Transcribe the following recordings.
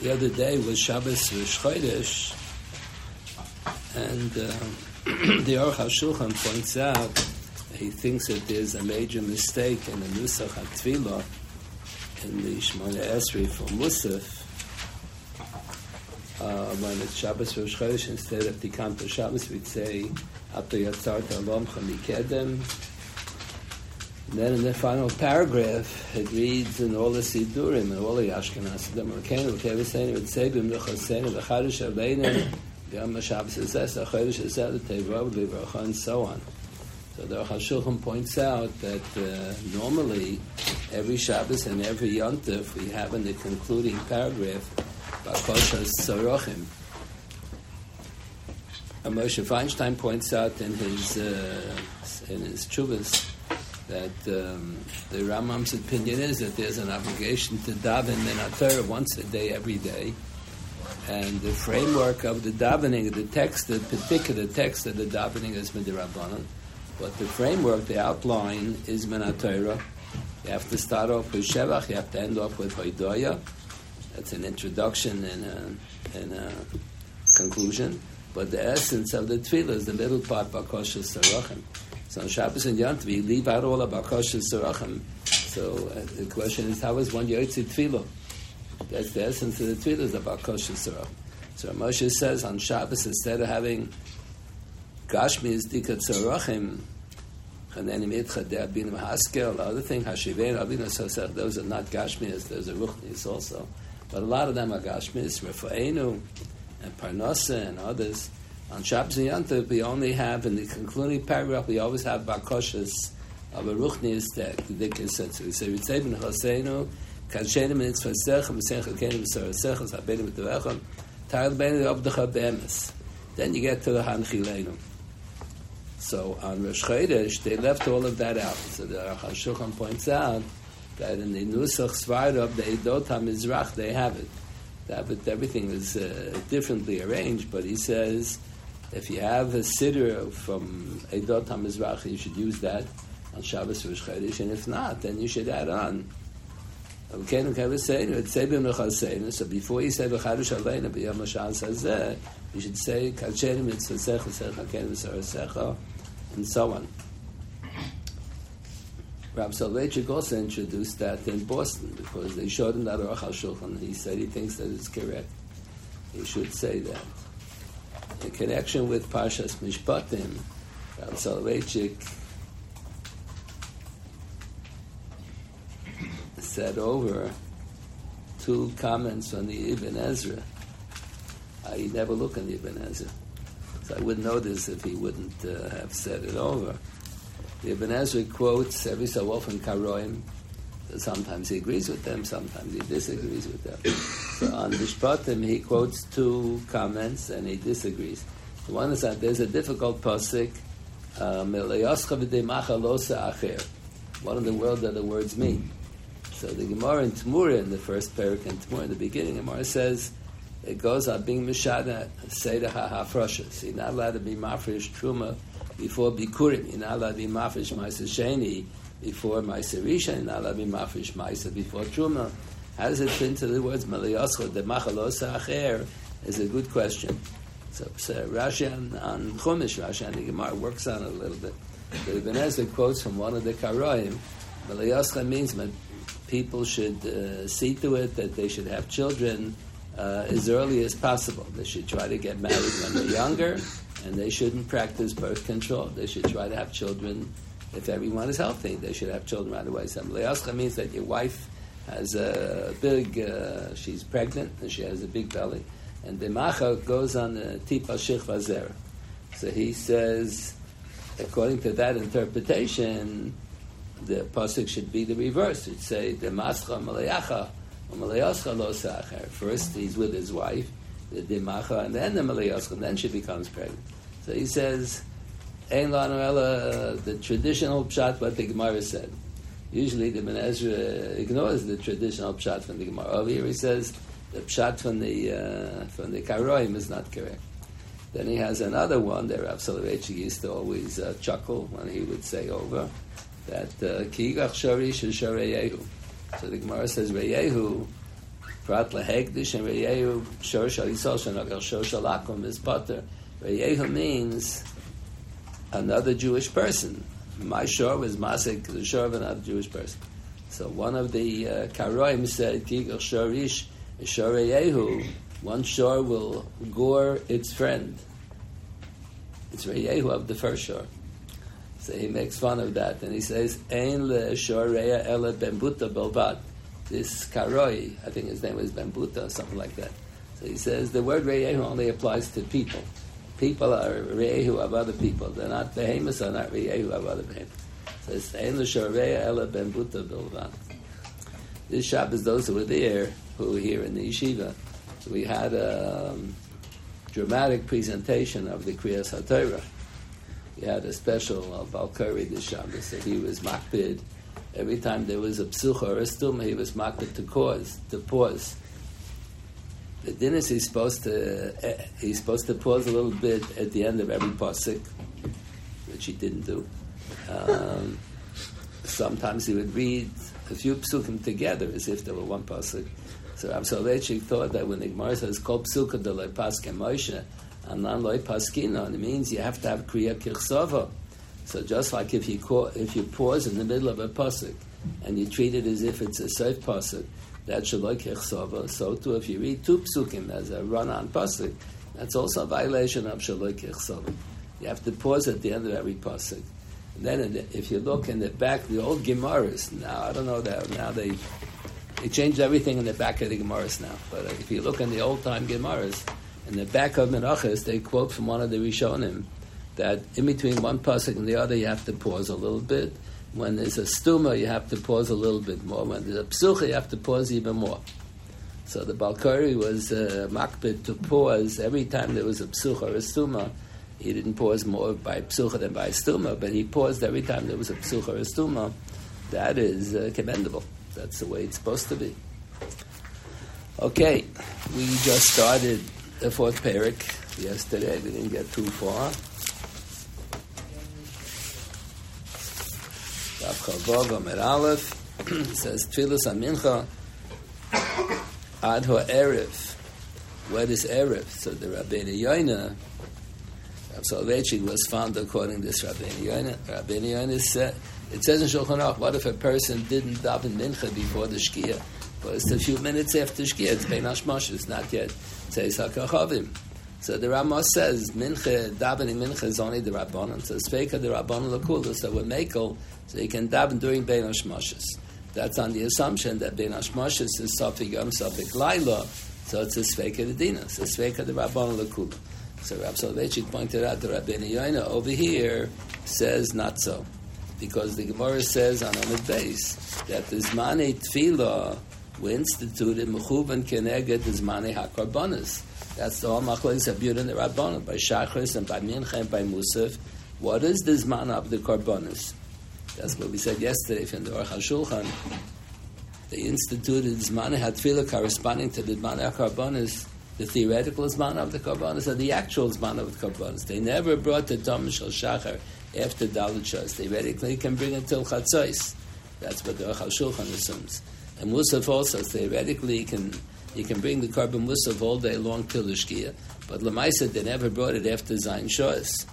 The other day was Shabbos Rosh Chodesh, and uh, the Aruch HaShulchan points out he thinks that there's a major mistake in the Nusach HaTfilah in the Shemona Esrei for Musaf, uh, when it's Shabbos Rosh Chodesh, instead of Tikkun Shabbos, we'd say, Ato Yatzart Alom Chamikedem, and then in the final paragraph, it reads in all the Sidurim and all the Ashkenaz, the Merkenu, Keviseinu, V'tzebim, V'choseinu, V'chadish Aleinu, Yom HaShabbos Azes, Achodesh Azeh, Tevav, V'Vercha, and so on. So the Hashulchan points out that uh, normally every Shabbos and every Yontif we have in the concluding paragraph Bakoshas Sorochim. And Moshe Feinstein points out in his uh, in his Chuvas that um, the Rambam's opinion is that there's an obligation to daven in Torah once a day, every day. And the framework of the davening, the text, the particular text of the davening is Midirabbanan. But the framework, the outline is Torah. You have to start off with Shevach, you have to end off with Hoidoya. That's an introduction and a, and a conclusion. But the essence of the tefillah is the middle part, Bakosha Sarachim. So on Shabbos and Yom we leave out all of Akosha Surachim. So uh, the question is, how is one Yotzi Tefillah? That's the essence of the Tefillah, is about Akosha Surachim. So Moshe says on Shabbos, instead of having Gashmi is Dikat Surachim, Chaneni Mitcha De'abin Mahaskel, the other thing, Hashivein, Abin Asosech, those are not Gashmis, those are Ruchnis also. But a lot of them are Gashmis, Refaenu, and Parnasa, and others. On Shabbos and we only have in the concluding paragraph, we always have Bakoshas of a Ruchni Istek, the Dikkin said. So we say, Ritzei ben Choseinu, Kadshenu mitzvah sechem, Mesech Elkeinu b'sar sechem, Zabenu b'tevechem, Tayel b'enu obdecha. Then you get to the Hanchilenu. So on Rosh Chodesh, they left all of that out. So the Hashulchan points out that in the Nusach Svarab, the Eidot HaMizrach, they have it. That, but everything is uh, differently arranged, but he says if you have a siddur from Eidot HaMizrach, you should use that on Shabbos Rosh Chodesh, and if not, then you should add on. So before you say V'chadush Aleinu B'yom HaShan Sazeh, you should say Mitzvasecha Secha Kenim Sarasecha, and so on. Rabbi Soloveitchik also introduced that in Boston because they showed him that Aruch HaShulchan. He said he thinks that it's correct. He should say that in connection with Parshas Mishpatim, Rav Soloveitchik said over two comments on the Ibn Ezra. I never look on the Ibn Ezra, so I wouldn't know this if he wouldn't uh, have said it over. The Ibn Ezra quotes every so often Karoim. Sometimes he agrees with them, sometimes he disagrees with them. So on Mishpatim, he quotes two comments and he disagrees. One is that there's a difficult pasuk, uh, what in the world do the words mean? So the Gemara in Tmura, in the first parak in Tmura, in the beginning, Gemara says, it goes on being Mishada, Seder HaHafrashas. You're not allowed to be Mafresh Truma before Bikurim. You're not allowed to be Mafresh Maisa Sheni before Maisa Rishon. You're not allowed to be Mafresh Maisa before Truma. How does it fit into the words Maliyoscha, the Machalosa Acher, is a good question. So, so Rashi on, on Chumash, Rashi on the Gemara works on it a little bit. The Ibn Ezra quotes from one of the Karoim, Maliyoscha means that people should uh, see to it that they should have children uh, as early as possible. They should try to get married when they're younger, and they shouldn't practice birth control. They should try to have children if everyone is healthy. They should have children right away. So Maliyoscha means that your wife has a big, uh, she's pregnant and she has a big belly. And the Macha goes on the Tipa Shich. So he says, according to that interpretation, the pasuk should be the reverse. It'd say the Mascha Malayacha Malayascha Lo Sacher. First, he's with his wife, the Dimacha, and then the Malayascha, and then she becomes pregnant. So he says, Ein Lanu the traditional pshat, what the Gemara said. Usually the Ibn Ezra ignores the traditional pshat from the Gemara. Over here he says the pshat from the uh, from the Karoim is not correct. Then he has another one that Rav Soloveitchik used to always uh, chuckle when he would say over that uh, Ki Shari Yehu. So the Gemara says Reyehu Prat lehegdish and Reyehu shor shal yisol shanagal shor shal akum is potter. Reyehu means another Jewish person. My shor was masik the shor of another Jewish person. So one of the uh, karoim said Gigal shorish shor Reyehu. One shor will gore its friend. It's Reyehu of the first shor. So he makes fun of that, and he says, "Ein le shoreya ele bembuta belvad." This karoi, I think his name was Bembuta, or something like that. So he says the word reyehu only applies to people. People are reyehu of other people. They're not behemoths, are not reyehu of other behemoths. So it's "Ein shoreya ele bembuta belvad." This Shabbos, those who were there, who were here in the yeshiva, we had a um, dramatic presentation of the Kriyas HaTorah he had a special uh, Baal Koreh this Shabbos that he was makbid. Every time there was a psucha or a stuma, he was makbid to cause, to pause. The din is he's supposed to uh, he's supposed to pause a little bit at the end of every pasuk, which he didn't do. Um, sometimes he would read a few psukim together as if they were one pasuk. So Rav Soloveitchik thought that when the Gemara says "Kol psuka de lepaske Moshe," and non loy paskina. It means you have to have kriya kirsava. So just like if you call, if you pause in the middle of a pasuk and you treat it as if it's a safe pasuk, that's shaloi kirsava. So too, if you read two psukim as a run-on pasuk, that's also a violation of kirsava. You have to pause at the end of every pasuk. And then, if you look in the back, the old Gemaras now, I don't know that now they they changed everything in the back of the Gemaras now. But if you look in the old time Gemaras, in the back of Menachas, they quote from one of the Rishonim that in between one pasuk and the other, you have to pause a little bit. When there's a stuma, you have to pause a little bit more. When there's a psucha, you have to pause even more. So the Balkari was uh, makbid to pause every time there was a psucha or a stuma. He didn't pause more by psucha than by stuma, but he paused every time there was a psucha or a stuma. That is uh, commendable. That's the way it's supposed to be. Okay, we just started the fourth parak yesterday. We didn't get too far. Rav Chavov Omer Aleph says Tfilas Amincha Ad Ho Erev. What is Erev? So the Rabbeinu Yoina, Rav Soloveitchik was found according to this Rabbeinu Yoina. Rabbeinu Yoina said, it says in Shulchan Aruch, what if a person didn't daven Mincha before the Shkia? But it's a few minutes after Shkia, it's Bein Hashmosh, it's not yet Tzeis HaKachavim. So the Rama says, Mincha, davening Mincha is only the Rabbanon. So Sveika the Rabbanon Lakula, so we're so you can daven during Bein Hashmoshes. That's on the assumption that Bein Hashmoshes is Sofik Yom, Sofik Laila, so it's a Sveika the Dina, so Sveika the Rabbanon Lakula. So Rab Soloveitchik pointed out the Rabbeinu Yoina over here says not so. Because the Gemara says on Amid Base that the Zmane Tfilah we instituted Mechuvan Keneged the Zmane HaKarbonis. That's the whole Machlokes Abiyud and the Rabbanon, by Shachris and by Mincha and by Musaf. What is the Zman of the Karbonis? That's what we said yesterday from the Aruch HaShulchan. They instituted Zmane HaTfilah corresponding to the Zmane HaKarbonis, the theoretical Zman of the Karbonis, or the actual Zman of the Karbonis. They never brought the Tom Shal Shachar after Dalit Shas. Theoretically, can bring it till Chatzos. That's what the Aruch HaShulchan assumes. And Musaf also, theoretically, you can, you can bring the korban Musaf all day long till the Shkia, but Lamaisa, they never brought it after Zayin Shos.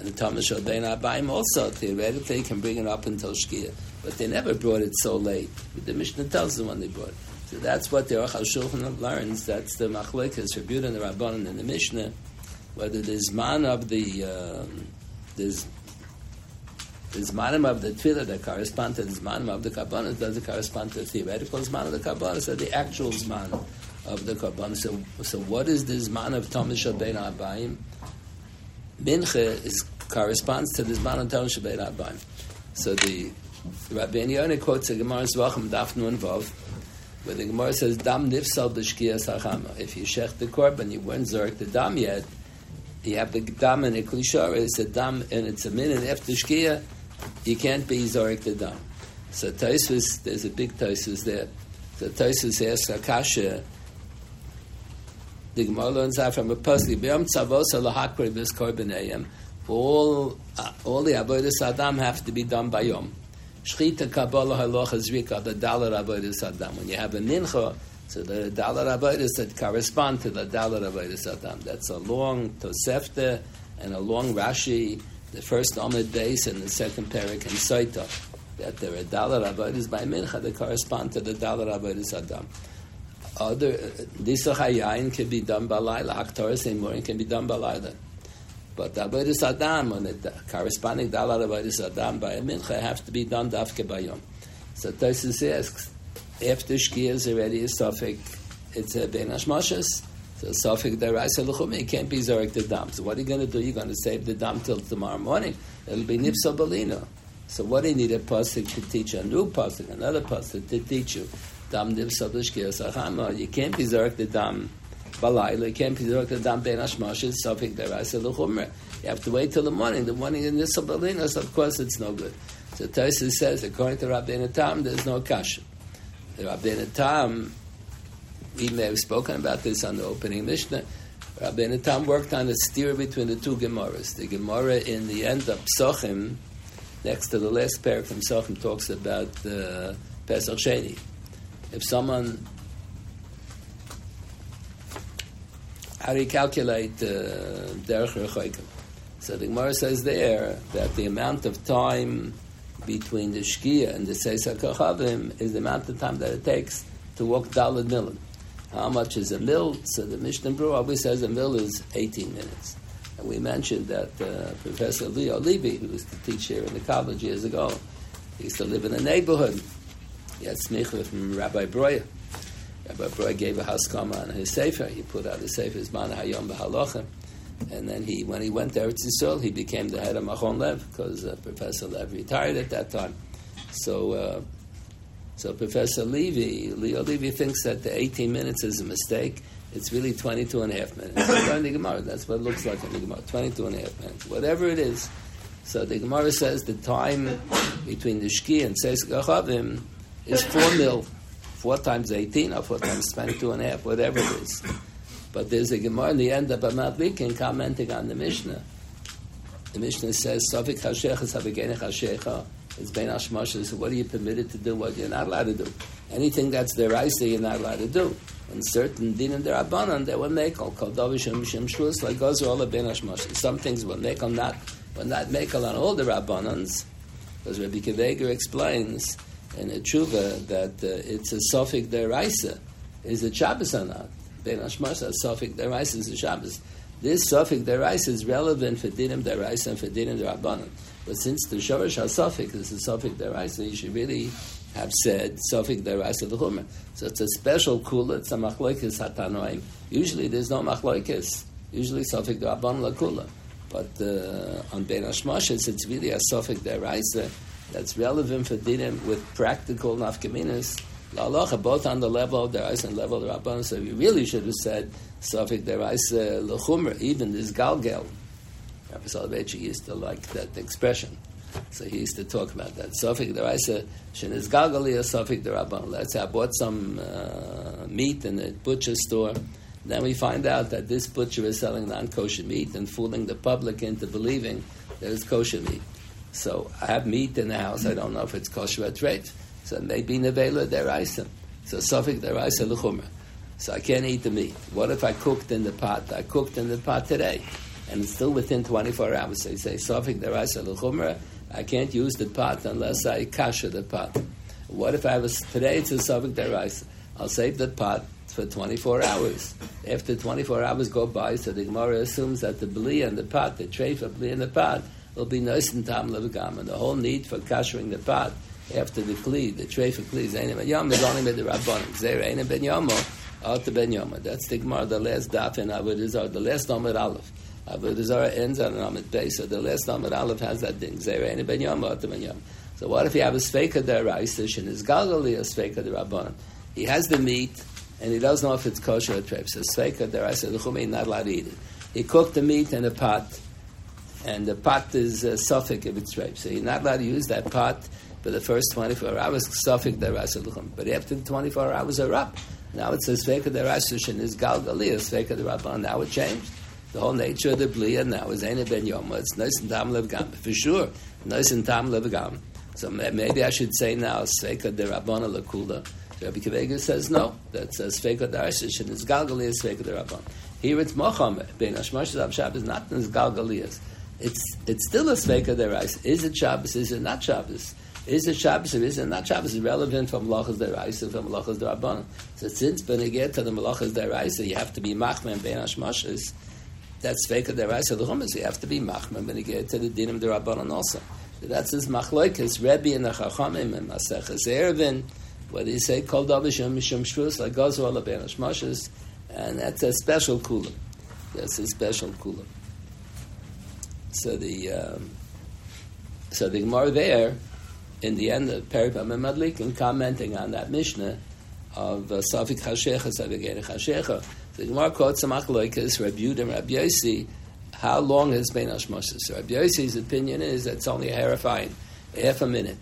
And the Thomas Shodein Abayim also, theoretically, can bring it up until Shkia, but they never brought it so late. But The Mishnah tells them when they brought it. So that's what the Aruch HaShulchan learns, that's the Machlekes, Rebuta and the Rabbanon in the Mishnah, whether the Zman of the, um, there's the Zmanim of the Tefillah that correspond to the Zmanim of the Kabbalah doesn't correspond to the theoretical Zman of the Kabbalah, so the actual Zman of the Kabbalah. So, so what is the Zman of Thomas Shabbein Abayim? Mincha is, corresponds to the Zman of Thomas Shabbein Abayim. So the Rabbi Yonah quotes the Gemara Zvachim Daf Nun Vav, where the Gemara says, Dam nifsal b'shkia sachama. If you shech the korban, you weren't zork the dam yet, you have the dam and a klishara, it's a dam and it's a minute after shkia, you can't be Zorik the Dam. So Taisus, there's a big Taisus there. So Taisus asks Akasha, the Gemara learns out from a puzzle, B'yam tzavosa lahakri bis korbanayim, all, uh, all the Avodah Adam have to be done by Yom. Shchita Kabbalah Halacha Zrika, the Dalar Avodah Adam. When you have a mincha, So the Dalar Avodas that correspond to the Dalar Avodas Adam. That's a long Tosefta and a long Rashi, the first Amid base and the second Perik and Saita. That there are Dalar Avodas by Mincha that correspond to the Dalar Avodas Adam. Other uh, Disach Hayayin can be done by Laila, same morning can be done by Laila. But the Avodas Adam, on the corresponding Dalar Avodas Adam by a Mincha, have to be done Dafke Bayom. So Tosis asks, after Shkia is already a suffix, it's a Ben Hashmashas. So suffix deraisa l'chumi, it can't be zorek the dam. So what are you going to do? You're going to save the dam till tomorrow morning. It'll be nipso balino. So what do you need a pasuk to teach a new pasuk, another pasuk to teach you? Dam sachama. You can't be zorek the dam balayla. You can't be zorek the dam ben hashmashas suffix deraisa l'chumra. You have to wait till the morning. The morning in nipso balino, so of course it's no good. So Tosis says, according to Rabbi Tam, there's no kasha. Rabbi Tam, we may have spoken about this on the opening Mishnah. Rabbi Tam worked on a steer between the two Gemaras. The Gemara in the end of Psochim, next to the last pair from Psochim, talks about uh, Pesach Sheni. If someone, how do you calculate Derech uh, So the Gemara says there that the amount of time between the Shkia and the Seisa Kachavim is the amount of time that it takes to walk Dalad Milim. How much is a mil? So the Mishnah Brew always says a mil is 18 minutes. And we mentioned that uh, Professor Leo Levy, who used to teach here in the college years ago, he used to live in a neighborhood. He had smicha from Rabbi Breuer. Rabbi Breuer gave a haskama on his sefer. He put out his sefer, his man hayom b'halochem. And then he, when he went to Eretz Yisrael, he became the head of Machon Lev because uh, Professor Lev retired at that time. So, uh, so Professor Levy, Leo Levy thinks that the 18 minutes is a mistake. It's really 22 and a half minutes. that's what it looks like in the Gemara, 22 and a half minutes. Whatever it is. So the Gemara says the time between the Shki and Seis Gachavim is 4 mil. 4 times 18 or 4 times 22 and a half, whatever it is. But there's a Gemara in the end of Amat Likin commenting on the Mishnah. The Mishnah says, Safik Hashecha Savigenech Hashecha. It's Ben Hashmashah. So what are you permitted to do? What you're not allowed to do? Anything that's the Raisa, you're not allowed to do. And certain din and derabanan they were make all called davishim shem shus like goes all the ben hashmash. Some things were make on not will not make on all the rabbanans, because Rabbi Keveger explains in a tshuva that uh, it's a sofik deraisa. Is it Shabbos or not? Ben Hashmasa, Sofik Derais is the Shabbos. This Sofik Derais is relevant for Dinim Derais and for Dinim Derabanan. But since the Shorish HaSofik is the Sofik Derais, so you should really have said Sofik Derais of the Hummer. So it's a special kula, it's a Machloikis Hatanoim. Usually there's no Machloikis. Usually Sofik Derabanan La Kula. But uh, on Ben Hashmashas, it's really a Sofik Derais that's relevant for Dinim with practical nafkaminas La'alocha, both on the level of the Reis and level of Rabban. So you really should have said, Safik the Reis L'chumr, even this Galgel. Rabbi Soloveitchik used to like that expression. So he used to talk about that. Safik the Reis Shen is Galgali or Safik the Rabban. Let's say I bought some uh, meat in a butcher store. Then we find out that this butcher is selling non kosher meat and fooling the public into believing that it's kosher meat. So I have meat in the house. I don't know if it's kosher at rate. So maybe nevela deraisa. So sofik deraisa l'chumra. So I can't eat the meat. What if I cooked in the pot? I cooked in the pot today, and it's still within 24 hours. So you say sofik deraisa l'chumra. I can't use the pot unless I kasha the pot. What if I was today? It's a sofik deraisa. I'll save the pot for 24 hours. After 24 hours go by, so the Gemara assumes that the bli and the pot, the tray for bli and the pot, will be nice and tam levagam. And the whole need for kashering the pot after the kli, the tray for kli, Zaina ben Yom, is only the Rabbanim. Zera Eina ben Yomo, Alta ben Yomo. That's the Gemara, the last daf in Avodah the last Amid Aleph. Avodah Zarah ends on an Amid base, so the last Amid Aleph has that thing. Zera Eina ben Yomo, Alta ben Yomo. So what if you have a Sveika der Raisish and his Galgali a Sveika der Rabbanim? He has the meat, and he doesn't know if it's kosher or treif. So Sveika der Raisish, the Chumei not allowed to eat it. He cooked the meat in a pot, and the pot is uh, if it's ripe. So you're not allowed to use that pot for the first 24 hours, Safik Derasaluchim. But after the 24 hours are up, now it says Sveka Derasushin is Galgalia, Sveka Derabban. Now it changed. The whole nature of the Blia now is Aina Ben Yoma. It's nice and Tam Levgam. For sure, nice and Tam Levgam. So maybe I should say now Sveka Derabban Lakula. Rabbi Akiva says no. That says Sveka Darsish and it's Galgaliyas Sveka Darabban. Here it's Mocham, Ben Zav Shabbos, not in Galgaliyas. It's, it's still a Sveka Darais. Is it Shabbos? Is it not Shabbos? Is it Shabbos or is it not Shabbos? Is relevant from Malachas Deraisa from Malachas Derabbanan. So since when you get to the Malachas Deraisa, you have to be Machman Ben Hashmashas. That's Sveka Deraisa the Chumas. You have to be Machman get to the Dinim Derabbanan also. So that's his Machloikas, Rebbe and the Chachamim and Maseches Erevin. What do you say? Kol Davishim Mishum Shvus, like Ala Ben Hashmashas. And that's a special kulam. That's a special kulam. So the um, so the Gemara there, in the end of Peripam and commenting on that Mishnah of uh, Safik Hashecha, Safik Erech Hashecha, the Gemara quotes some Achloikas, Rabbi Yudah, Rabbi Yossi, how long has been Ashmoshes? So Rabbi Yossi's opinion is that it's only a harifying, half a minute.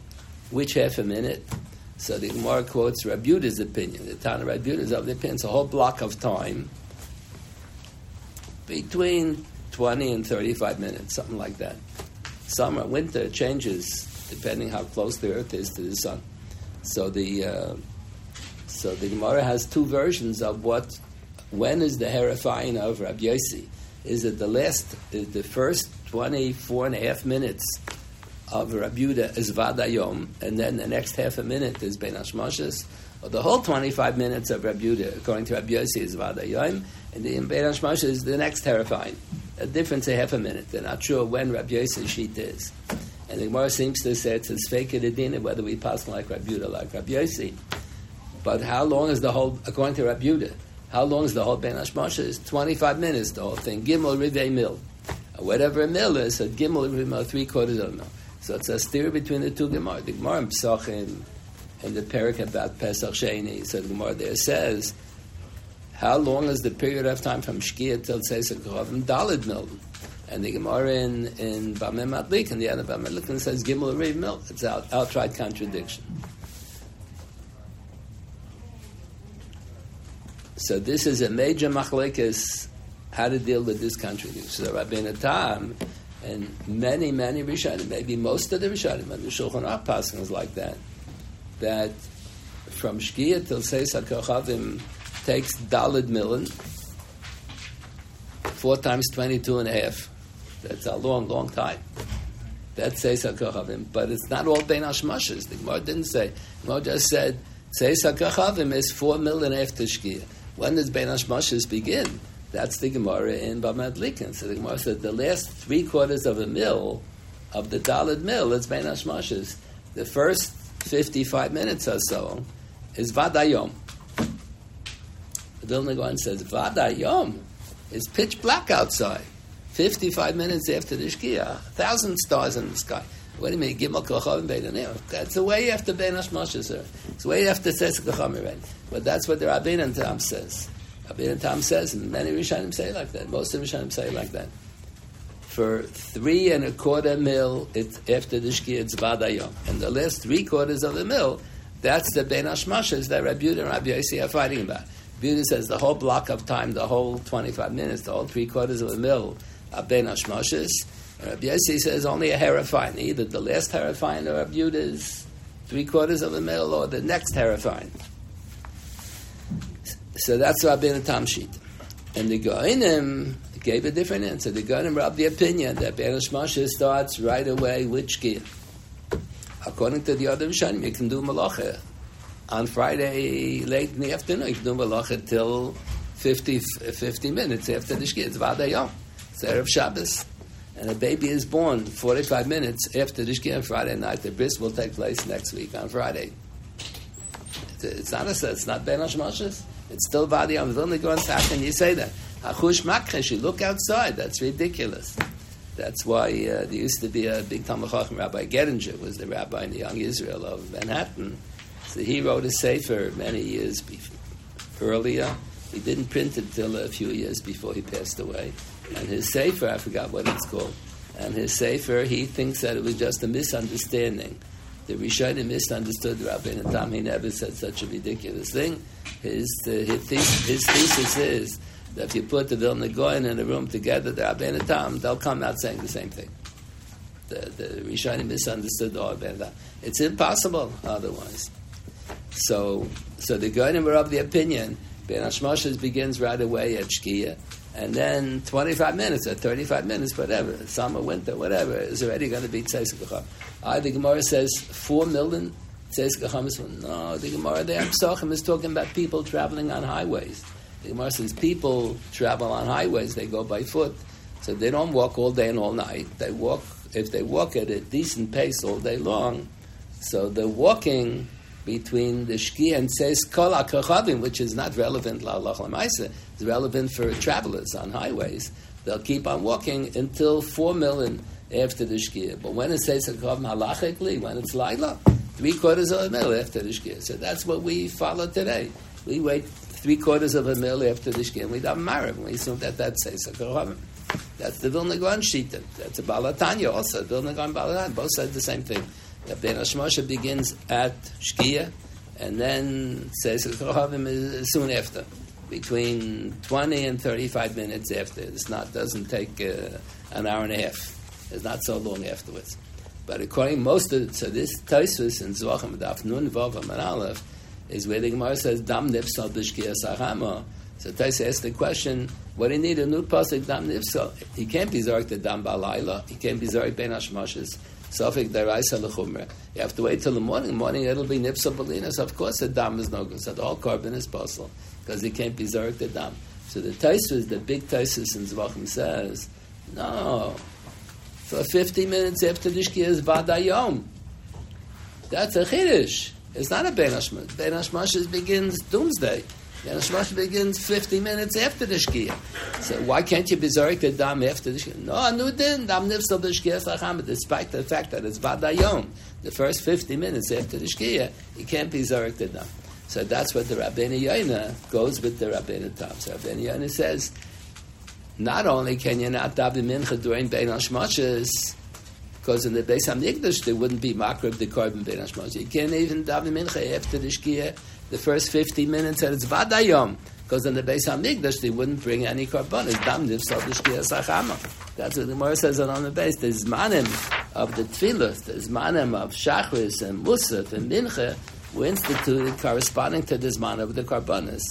Which half a minute? So the Gemara quotes Rabbi Yudah's opinion. The Tana Rabbi Yudah's of the opinion. It's a whole block of time between 20 and 35 minutes, something like that. Summer, winter changes depending how close the earth is to the sun. So the uh, so the Gemara has two versions of what when is the herifying of Rabbi Yossi? Is it the last, the first 24 and a half minutes of Rabbi Yudah is Vadayom, and then the next half a minute is Ben Hashmashas, or the whole 25 minutes of Rabbi Yudah, according to Rabbi Yossi, is Vadayom, and the Ben Hashmashas is the next terrifying. A difference of half a minute. They're not sure when Rabbi Yossi's sheet is. And the Gemara seems to say it's a fake edina, whether we pass like Rabbi Yudah, like Rabbi Yossi. But how long is the whole, according to Rabbi Yudah, how long is the whole Ben Hashmashas? Is 25 minutes, the whole thing. Gimel Rivei Mil. Uh, whatever a mil is, so Gimel Rivei Mil, three quarters of a mil. So it's a steer between the two Gemara. The Gemara in Pesachim and the parak about Pesach Sheni. So the Gemara there says, how long is the period of time from Shkia till Tzesek Chavim Dalid Milton? And the Gemara in, in Matlik and the other Matlik says Gimel Rev Milk. It's out, outright contradiction. So this is a major machlekes how to deal with this contradiction. So Rabbeinu Tam and many, many Rishonim, maybe most of the Rishonim, and the Shulchan Aruch passing is like that, that from Shkia till Seis HaKochavim takes Dalid Millen, four times 22 and a half. That's a long, long time. That Seis HaKochavim. But it's not all Ben Hashmashas. The Gemara didn't say. The Gemara just said, Seis HaKochavim is four million after Shkia. When does Ben Hashmashas begin? That's the Gemara in Bamad So the Gemara said the last three quarters of a mill, of the Dalad mill, is Ben Hashmashas. The first 55 minutes or so is Vadayom. Vilna Gaon says, Vada Yom, it's pitch black outside. 55 minutes after the Shkia, a thousand stars in the sky. What do you mean? Gimel Kochavim Beidanim. That's the way after Ben Hashmashas, sir. It's the way after Tzesek Kochavim But that's what the Rabbein and Tam says. Rabbein Tam says, and many Rishonim say like that. Most of Rishonim say like that. For three and a quarter mil, it's after the Shkia, it's Vadayom. And the last three quarters of the mil, that's the Ben Hashmashas that Rabbi Yudah and Rabbi Yossi are fighting about. Rabbi says the whole block of time, the whole 25 minutes, the whole three quarters of a mil, are Ben Hashmashas. And Rabbi Yossi says only a herifine, either the last herifine or Rabbi Yudah's three quarters of a mil or the next herifine. So that's Rabbi sheet. And the Goinim gave a different answer. The Goinim of the opinion that Ben Hashmashas starts right away with Shkia. According to the other Rishonim, you can do Malacha on Friday late in the afternoon. You can do Malacha till 50, 50 minutes after the Shkia. It's Vadayom. It's Erev Shabbos. And a baby is born 45 minutes after the Shkia on Friday night. The bris will take place next week on Friday. It's not a, it's not Ben. It's still on Vilna Gaon. How can you say that? Hachush makresh. You look outside. That's ridiculous. That's why uh, there used to be a big Talmud Chacham Rabbi Gettinger was the rabbi in the Young Israel of Manhattan. So he wrote a sefer many years before, earlier. He didn't print it till a few years before he passed away. And his sefer, I forgot what it's called. And his sefer, he thinks that it was just a misunderstanding the Rishonim misunderstood Rabbeinu Tam. He never said such a ridiculous thing. His, uh, his, thesis, his, thesis is that if you put the Vilna Gaon in a room together, the Rabbeinu Tam, they'll come out saying the same thing. The, the Rishonim misunderstood the Rabbeinu Tam. It's impossible otherwise. So, so the Goinim were of the opinion Ben Hashmoshes begins right away at Shkia, and then 25 minutes or 35 minutes, whatever, summer, winter, whatever, is already going to be Tzeis Gacham. I, the Gemara says 4 million Tzeis Gacham is No, the Gemara there, Psachim is talking about people traveling on highways. The Gemara says people travel on highways, they go by foot. So they don't walk all day and all night. They walk, if they walk at a decent pace all day long, so the walking between the Shki and says Kol HaKachavim, which is not relevant la Lamaisa, it's relevant for travelers on highways. They'll keep on walking until four million after the Shkia. But when it says Kachavim halachically, when it's Laila, three quarters of a mil after the Shkia. So that's what we follow today. We wait three quarters of a mil after the Shkia, and we don't marry. We assume that that says Kachavim. That's the Vilna Gaon Shita. That's a Balatanya also. Vilna Gaon Balatanya. Both said the same thing. That Ben Hashmosha begins at Shkia and then says Kohavim soon after, between 20 and 35 minutes after. It's not, doesn't take uh, an hour and a half. It's not so long afterwards. But according most of so this Taisus in Zvachim Daf Nun Vav and Aleph is where the Gemara says Dam Nipsal B'Shkia Sachama. So Taisa asks the question, what do you need a new pasuk Dam Nipsal? He can't be Zarek the Dam Balayla. He can't be Zarek Ben Hashmoshes. Deraisa. You have to wait till the morning. morning it'll be nipsa belina. So of course the dam is no good. So whole korban is possible because he can't be zarek the dam. So the Taisus, the big Taisus in Zvachim says, no, for 50 minutes after the Shkia is Vadayom. That's a Chiddush. It's not a. Ben Hashmash begins doomsday. Ben Hashmash begins 50 minutes after the Shkia. So why can't you be Zorik the Dam after the Shkia? No, no, then Dam the Shkia Sacham, despite the fact that it's Vadayom. The first 50 minutes after the Shkia, you can't be Zorik the Dam. So that's what the Rabbeinu Yoina goes with the Rabbeinu Tam. So Rabbeinu Yoina says, not only can you not daven mincha during Bein Hashmashas, because in the Beis Hamikdash there wouldn't be makrab the korban Bein. You can't even daven mincha after the Shkia, the first 50 minutes, and it's Vadayom. Because in the Beis Hamikdash they wouldn't bring any. It's dam That's what the Gemara says on the base. The Zmanim of the Tfilah, the Zmanim of Shachris and Musaf and Mincha were instituted corresponding to the Zman of the Karbonis.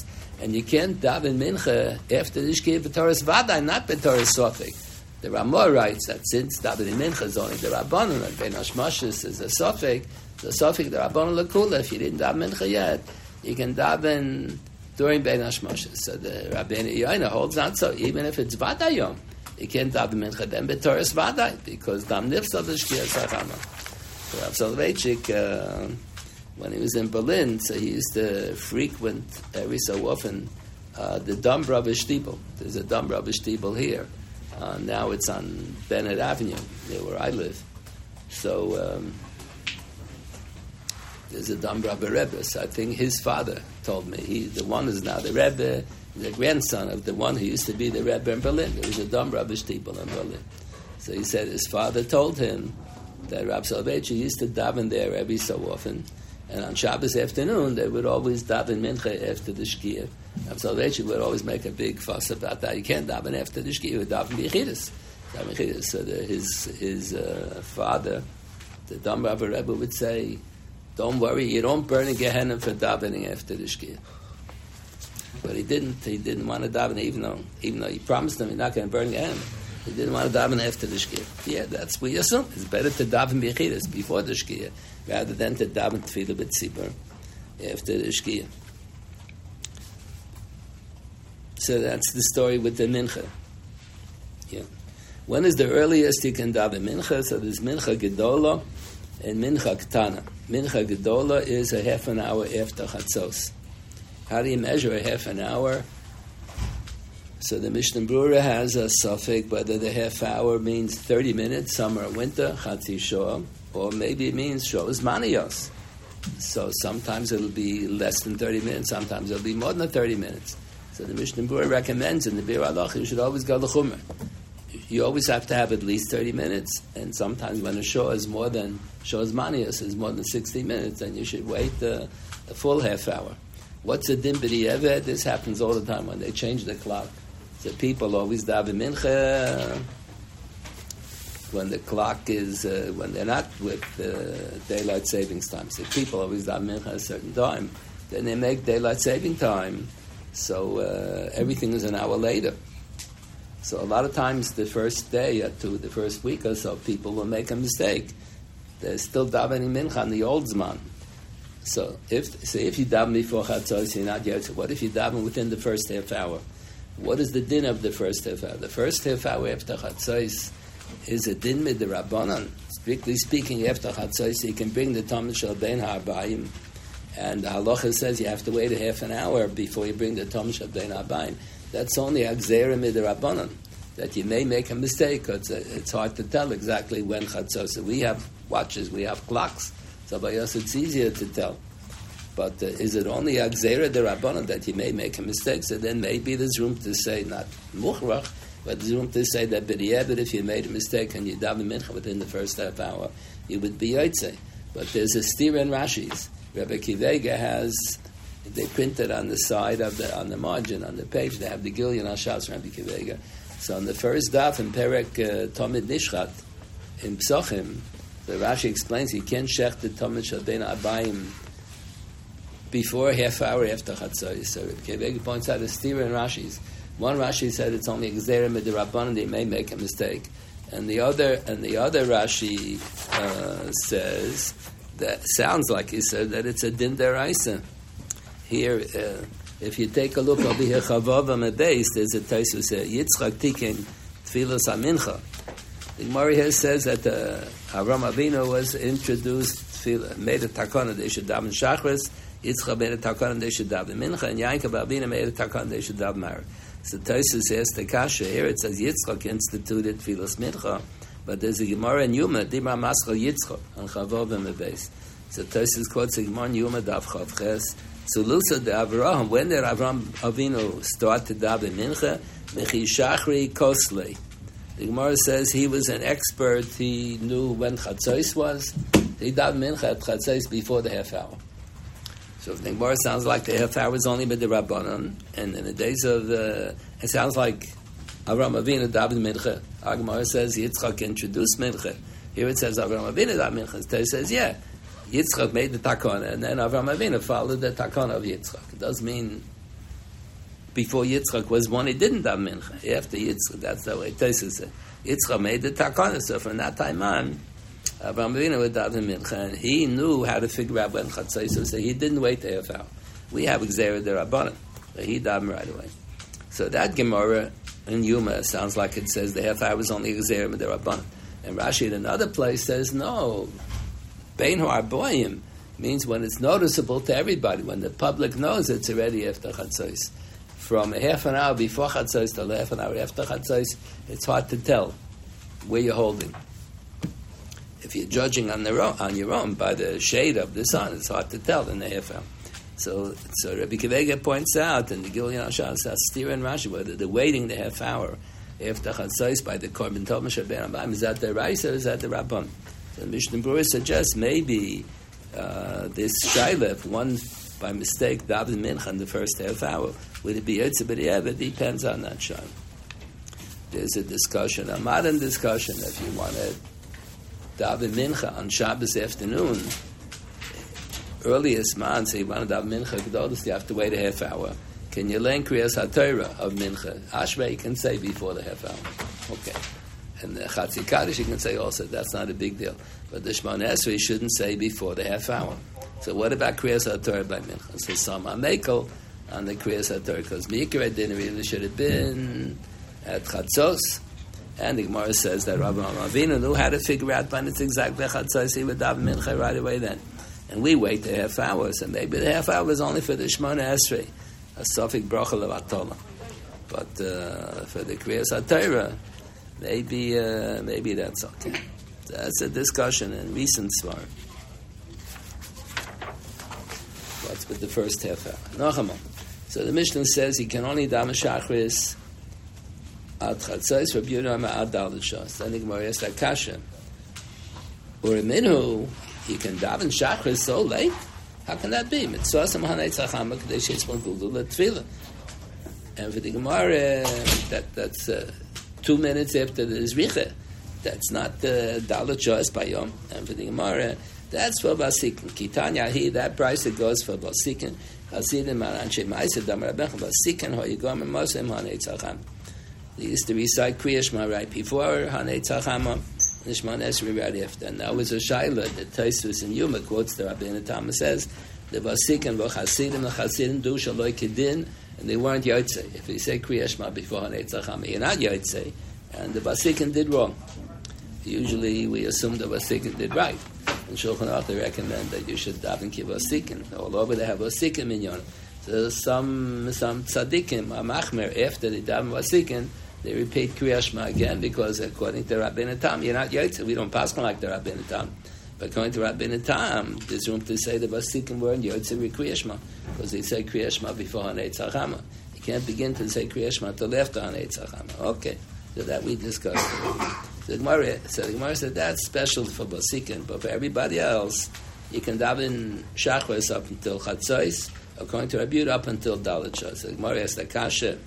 And you can't daven mincha after the shkia b'toras vaday, not b'toras sofik. The Ramah writes that since davening mincha is only the rabbanon and ben is a sofik, the sofik the rabbanon lekula. If you didn't daven mincha yet, you can daven during ben hashmashis. So the Rabbeinu Yoina holds on so even if it's vadayom, you can't daven mincha then b'toras vaday because dam nifsal the shkia sachama. So Rav Soloveitchik. Uh, when he was in Berlin, so he used to frequent every so often uh, the Dombrava Stiebel. There's a Dombrava Stiebel here. Uh, now it's on Bennett Avenue, near where I live. So um, there's a Dombrava Rebbe. So I think his father told me. He, the one is now the Rebbe, the grandson of the one who used to be the Rebbe in Berlin. There was a Dombrava Stiebel in Berlin. So he said his father told him that Rab Soloveitchik used to daven there every so often. And on Shabbos afternoon, they would always daven mincha after the shkia. Rav Soloveitchik would always make a big fuss about that. You can't daven after the shkia. You daven bichidus. So the, his his uh, father, the Dam Rav Rebbe, would say, "Don't worry, you don't burn in Gehenna for davening after the shkia." But he didn't. He didn't want to daven, even though even though he promised them he's not going to burn Gehenna. He didn't want to daven after the shkia. Yeah, that's you assume. It's better to daven bichidus before the shkia rather than to daven tefillah b'tzibur after the shkia. So that's the story with the mincha. Yeah. When is the earliest you can daven mincha? So there's mincha gedola and mincha ktana. Mincha gedola is a half an hour after chatzos. How do you measure a half an hour? So the Mishnah Brura has a suffix whether the half hour means 30 minutes, summer or winter, chatzi shoah, or maybe it means shows maniyos. So sometimes it'll be less than 30 minutes, sometimes it'll be more than 30 minutes. So the Mishnah Brura recommends in the Bir Allah, you should always go the Chumrah. You always have to have at least 30 minutes, and sometimes when a show is more than, shows manias is more than 60 minutes, then you should wait the, the full half hour. What's a din b'di'eved? This happens all the time when they change the clock. The people always daven mincha when the clock is uh, when they're not with uh, daylight savings time. So people always daven mincha a certain time. Then they make daylight saving time, so uh, everything is an hour later. So a lot of times, the first day uh, or two, the first week or so, people will make a mistake. They're still davening mincha on the old zman. So if say if you daven before chatzos, you're not yet. What if you daven within the first half hour? What is the din of the first half hour? The first half hour after chatzos is a din mid rabbanon. Strictly speaking, after chatzos, you can bring the tamid shel ben ha'arbayim, and the halacha says you have to wait a half an hour before you bring the tamid shel ben ha'arbayim. That's only agzera mid. That you may make a mistake. It's, it's hard to tell exactly when chatzos. We have watches, we have clocks. So by us, it's easier to tell. But uh, is it only Agzera the that you may make a mistake? So then maybe there's room to say not Muchrach, but there's room to say that but if you made a mistake and you daven mincha within the first half hour, you would be Yotze. But there's a steer in Rashi's. Rabbi Akiva Eiger has they printed on the side of the on the margin on the page. They have the Gilyon Hashas Rabbi Kivega. So on the first daf in Perek uh, Tomid Nishchat in Psochim, the Rashi explains he can't shech the Talmud Shabbein Abayim before half hour after Chatzai. So Kevegi points out a steer in Rashi's. One Rashi said it's only Gzerim Rabban they may make a mistake. And the other and the other Rashi uh, says that sounds like he said that it's a din deraisa. Here, uh, if you take a look over here, Chavav on the base, there's a Taisus Yitzchak Tikin Tfilas Amincha. The Gemara here says that uh, Avram Avinu was introduced, made a takana, they should daven shachris, Yitzchak made a takana, they should daven mincha, and Yaakov Avinu made a takana, they should daven mar. So Tosus says the kasha, here it says Yitzchak instituted filas mincha, but there's a Gemara in Yuma, Dimra Maschal Yitzchak, on Chavov and base. So Tosus quotes a Gemara in Yuma, Dav Chavches, so Lusa de Avraham, when did Avram Avinu start to daven mincha? Mechi Shachri. The Gemara says he was an expert. He knew when Chatzos was. He died mincha at Chatzos before the half hour. So the Gemara sounds like the half hour was only with the Rabbanon, and in the days of the, it sounds like Avram Avinu davened mincha. Our Gemara says Yitzchak introduced mincha. Here it says Avram Avinu davened mincha. It says yeah, Yitzchak made the takana, and then Avram Avinu followed the takana of Yitzchak. It does mean before Yitzchak was one he didn't have mincha. After Yitzchak, that's the way Tosis said. Yitzchak made the takana, so from that time on, Abraham Avinu would have mincha, and he knew how to figure out when chatzos was. So he didn't wait to hour. We have Xera the Rabbanim, but he died right away. So that Gemara in Yuma sounds like it says the half hour was only Xera the Rabbanim. And Rashi in another place says no. Bein Boyim means when it's noticeable to everybody, when the public knows it's already after chatzos from a half an hour before Chatzos to half an hour after Chatzos, it's hard to tell where you're holding. If you're judging on, on your own by the shade of the sun, it's hard to tell in the half hour. So, so Rabbi Akiva Eiger points out in the Gilyon Hashas, Astir and Rashi, whether the waiting the half hour after Chatzos by the Korban Tov Shabbat is that the Raisa or is that the Rabban? So Mishnah Berurah suggests maybe uh, this Shaila, one by mistake daven mincha in the first half hour. Would it be Yotze B'Di'ev? It depends on that shine. There's a discussion, a modern discussion, if you want to daven mincha on Shabbos afternoon. Earliest man, say you want to daven mincha you have to wait a half hour. Can you learn Kriyas HaTorah of mincha? Ashrei can say before the half hour. Okay. And the Chatzi Kaddish you can say also, that's not a big deal. But the Shemon shouldn't say before the half hour. So what about Kriyas HaTorah by Mincha? So some Amekel on the Kriyas HaTorah, because Mikra dinner really should have been at Chatzos. And the Gemara says that Rabbi Avinu knew how to figure out when it's exactly Chatzos, he would daven Mincha right away then. And we wait the half hour, so maybe the half hour is only for the Shemona Esrei, a Sophic Brachel of Atola. But uh, for the Kriyas HaTorah, maybe, uh, maybe that's okay. That's a discussion in recent Svar. What's with the first half hour? Nachamon. So the Mishnah says he can only dam shachris at chatzais for Yehuda ad dalit shas. Then the Gemara asks that kasha. Or a minhu, he can daven shachris so late. How can that be? Mitzvah samhanei tzachama kadesh yitzpon gulu letfila. And for the Gemara, that, that's uh, two minutes after the Zricha. That's not the Dalit Shas by Yom. And for the Gemara, that's for Basikin. Kitanya he that price it goes for Basikin. Hasidim Aranshe Ma'aseh Damar Abecha Basikin Ho Yigom Mosem Hanei Tzacham. They used to recite Kriyashma right before Hanei Tzachama. Nishman Esri right after. And that was a Shaila that Taisus in Yuma quotes the Rabbi Thomas says, the Basikin V'chasidim L'chasidim Du Shaloi Kedin and they weren't Yotze. If you say Kriyashma before Hanei Tzachama, you're not Yotze. And the Basikin did wrong. Usually we assume the Basikin did right. And Shulchan Aruch they recommend that you should daven kiv Basikin. All over they have Basikin minyan. So some some tzaddikim, a machmer, after they daven Basikin, they repeat Kriyashma again because according to Rabbeinu Tam, you're not Yotze. We don't pass like the Rabbeinu Tam. But according to Rabbeinu Tam, there's room to say the Basikim were in Yotze Kriyashma because they say Kriyashma before Hanei Tzachama. You can't begin to say Kriyashma till after Hanei Tzachama. Okay. So that we discussed. The Gemara, so the Gemara said that's special for Basikin, but for everybody else, you can daven Shachris up until Chatzos, according to Rabbi up until Dalit So the Gemara asked the Kasha.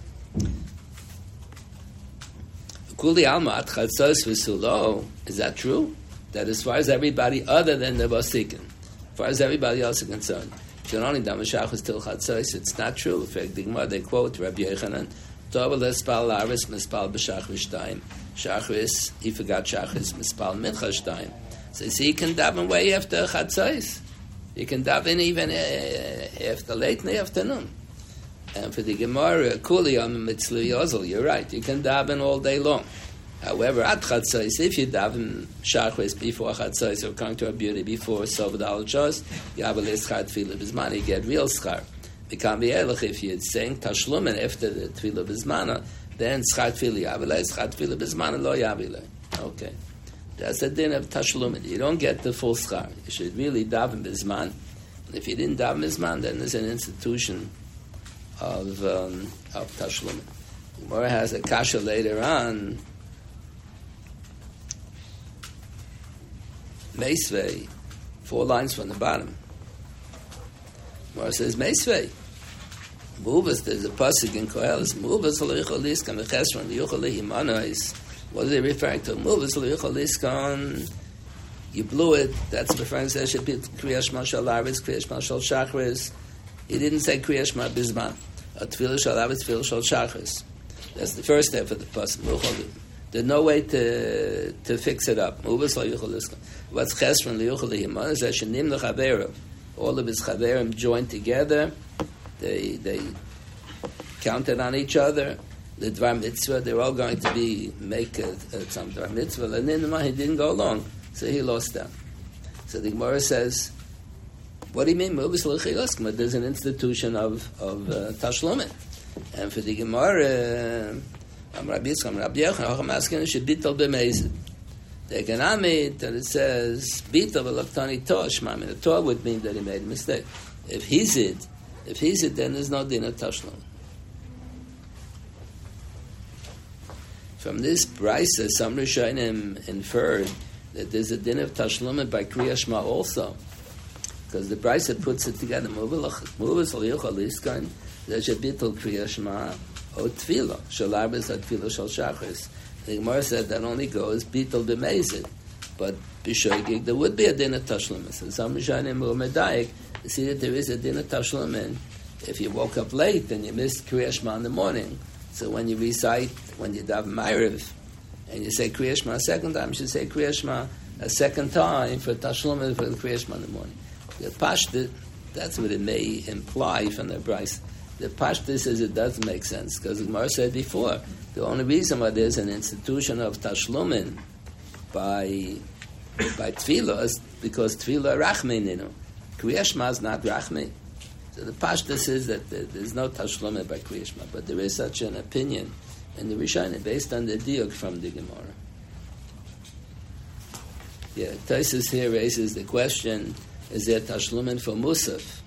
Kuli Alma at Chatzos v'sulo, is that true? That as far as everybody other than the Basikin, as far as everybody else is concerned, you can only daven Shachris till Chatzos, it's not true. In fact, Gemara, they quote Rabbi Yechanan, Tov lespal laris mispal b'shachris shtayim. Shachris, he forgot shachris mispal mincha shtayim. So see, you can daven way after chatzos. You can daven even uh, after late in the afternoon. And for the Gemara, kuli am mitzlu yozel, you're right. You can daven all day long. However, at chatzos, if you daven shachris before chatzos or come to a beauty before soved al you have a lischad tefillah bizman, you get real schar. Become the Elech, if you're saying Tashlumen after the Tefillah Bizmana, then Schad Tefillah Yavileh, Schad Tefillah Bizmana Lo Yavileh. Okay. That's the din of Tashlumen. You don't get the full schar. You should really daven Bizman. And if you didn't daven Bizman, then there's an institution of, um, of Tashlumen. Gemara has a kasha later on. Meisvei, four lines from the bottom. Gemara says Meisvei. Mubas, there's a pasuk in Koheles, Mubas liskam echesron liyuchal What are they referring to? Mubas liyuchal you blew it, that's referring to should be Kriyash Mashal Arvis, Kriyash Mashal Shachris. He didn't say Kriyash Ma Bizman. A Tfilah Shal Arvis, Tfilah Shal Shachris. That's the first step of the pasuk. There's no way to to fix it up. Mubas liyuchal liskam. What's chesron liyuchal liyimana is that shenim lechaverim. All of his chaverim joined together they they counted on each other. The Dvar Mitzvah, they're all going to be make a, some Dvar Mitzvah, and then he didn't go along, so he lost them. So the Gemara says, what do you mean? There's an institution of, of uh. And for the Gemara, I'm Rabbi Yitzchak, Rabbi Yechon, asking, should bitel b'mezid. The that it says, bitel v'laktani tosh, I mean, the Torah would mean that he made a mistake. If he's it, if he's it, then there's no din of. From this brisa, some Rishonim inferred that there's a din of tashlum by Kriya Shema also, because the brisa puts it together. Muvas aliskan there's a bittul Kriya Shema o tefillah shalarbis at tefillah shal shachris. The Gemara said that only goes bittul b'mezid, but b'shoigig there would be a din of tashlum. So some Rishonim were medayik see that there is a din of Tashlumin. If you woke up late and you missed Kriya Shema in the morning, so when you recite, when you daven Ma'ariv, and you say Kriya Shema a second time, you should say Kriya Shema a second time for Tashlumin for the Kriya Shema in the morning. The Pashta, that's what it may imply from the Bryce. The Pashta says it doesn't make sense, because the Gemara said before, the only reason why there's an institution of Tashlumin by by tefillah is because tefillah rachmeninu. Kriyashma is not Rachmi. So the Pashta says that there's no Tashlome by Kriyashma, but there is such an opinion in the Rishonim based on the diuk from the Gemara. Yeah, Taisus here raises the question: Is there Tashlumen for Musaf?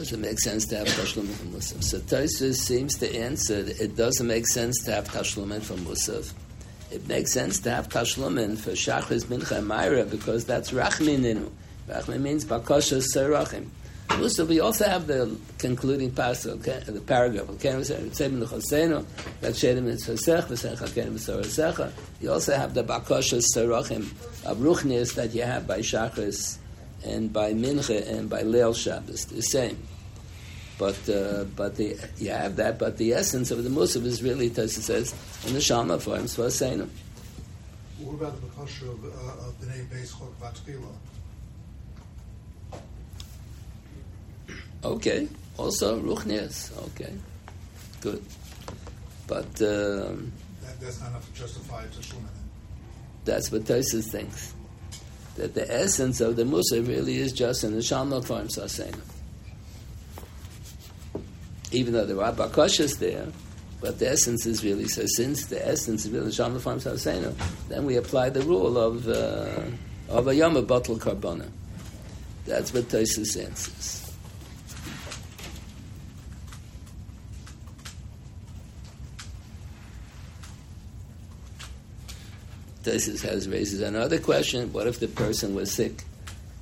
Doesn't make sense to have Tashlumen for Musaf. So Taisus seems to answer: that It doesn't make sense to have Tashlumen for Musaf it makes sense to have tashlumin for shachris mincha and myra because that's rachmininu. Rachmin means bakosha serachim. Musaf, we also have the concluding passage, okay, the paragraph. You also have the bakashas sarachim of ruchnias that you have by Shachris and by Mincha and by Leil Shabbos. The same. But uh, but the, you have that, but the essence of the Musaf is really, Tosa says, in the Shama form, Svasenu. What about the Bakasha of, uh, of B'nai Beis Chok Vatchila? Okay. Also, Ruchnias. Okay. Good. But um, That, that's not enough to justify Tashlumin. that's what Tosis thinks. That the essence of the Musa really is just in the Shalma form Sasena. Even though there are Bakashas there, but the essence is really, so since the essence is really Shalma form Sasena, then we apply the rule of, uh, of a Yom Bottle Carbona. That's what Tosis answers. Tosis has raises another question: What if the person was sick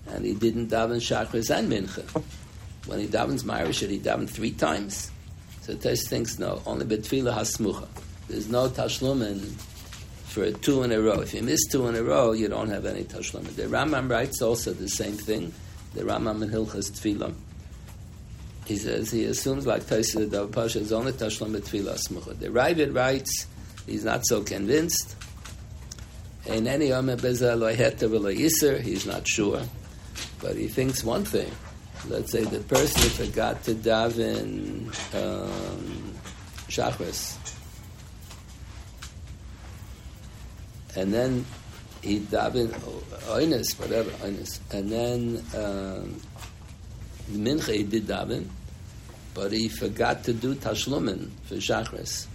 and he didn't daven shachris and mincha? When he davens Myra, should he daven three times? So Tosis thinks no, only betfila hasmucha. There's no tashlumin for two in a row. If you miss two in a row, you don't have any tashlumin. The Rambam writes also the same thing. The Rambam in Hilchas Tefillah. He says he assumes like Tosis the Pasha is only tashlumin betfila hasmucha. The Ravid writes he's not so convinced. In any he's not sure, but he thinks one thing. Let's say the person forgot to daven um, Shachris, and then he daven Oinus, whatever Oinus, and then um, Mincha he did daven, but he forgot to do Tashlumin for Shachris.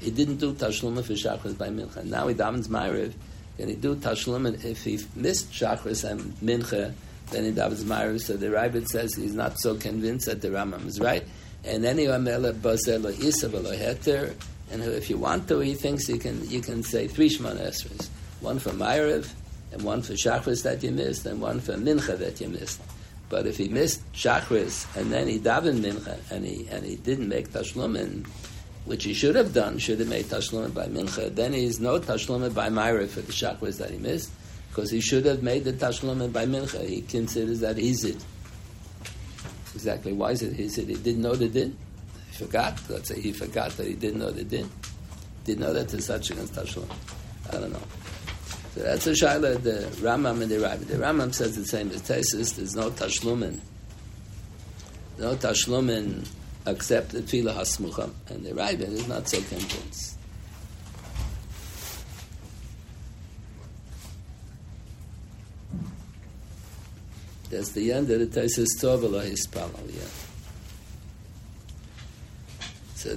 He didn't do Tashlumin for Shachris by Mincha. Now he davens Ma'ariv, and he do Tashlumin if he missed Shachris and Mincha, then he davens Ma'ariv. So the Ravid says he's not so convinced that the Rambam is right. And he amela bazel isa heter. And if you want to, he thinks you can you can say three Shemana Esrei. One for Ma'ariv, and one for Shachris that you missed, and one for Mincha that you missed. But if he missed Shachris and then he davened Mincha and he and he didn't make Tashlumin, which he should have done, should have made Tashlumin by Mincha, then he's no Tashlumin by Myra for the Shachris that he missed, because he should have made the Tashlumin by Mincha. He considers that Izid. Exactly. Why is it Izid? He didn't know the din. He forgot. Let's say he forgot that he didn't know the din. Didn't know that there's such against Tashlumin. I don't know. So that's a shaila, the Rambam and the Ravid. The Rambam says the same as Tesis, there's no Tashlumin. No Tashlumin except the Tfilah Hasmucha. And the Ravid is not so convinced. That's the end of the Tesis Tovela Hispalal, yeah. So,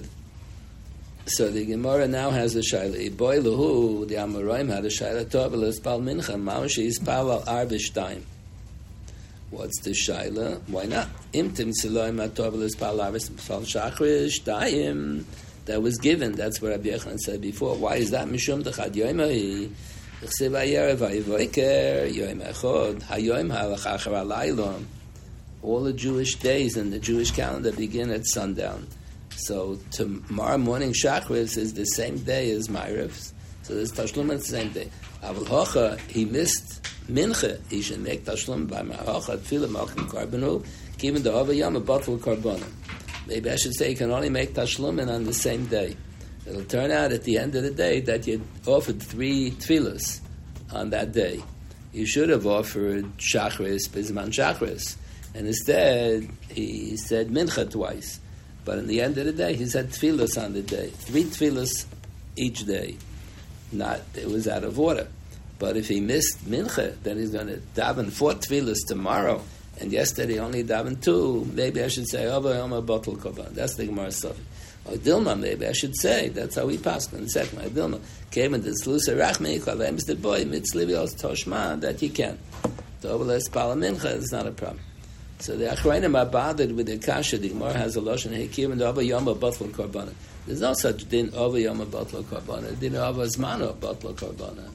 so the Gemara now has a shaila. Boy lehu, the Amoraim had a shaila Tovela Hispal Mincha, Maushi Hispal al Arbishtaim. What's the shaila? Why not? Imtim siloim atovelis palaris fal shachrish daim. That was given. That's what Rabbi Yechon said before. Why is that? Mishum dechad yoimai. All the Jewish days in the Jewish calendar begin at sundown. So tomorrow morning Shachris is the same day as Ma'ariv. So there's Tashlum is the same day. Avul Hocha, he missed mincha, he should make tashlum by ma'acha tefillah malchim karbonu, given the other yom a bottle karbonim. Maybe I should say you can only make tashlumin on the same day. It'll turn out at the end of the day that you offered three tefillahs on that day. You should have offered shachris, bizman shachris, and instead he said mincha twice. But in the end of the day, he said tefillahs on the day, three tefillahs each day. Not it was out of order. But if he missed mincha, then he's going to daven four tefillahs tomorrow. And yesterday only davened two. Maybe I should say, Ava Yoma Bottle. That's the Gemara stuff. Dilma, maybe I should say. That's how we passed in the second. Dilma came in the Slusa Rachmi, Kalems the boy, Mitzlivios Toshma, that he can. The Oveles Pala Mincha is not a problem. So the Achrayim are bothered with the Kasha. The Gemara has a Lashon Hekim and Ava Yoma Bottle Korban. There's no such din Ava Yoma Bottle Korban. Din Ava Zmano Bottle Korban.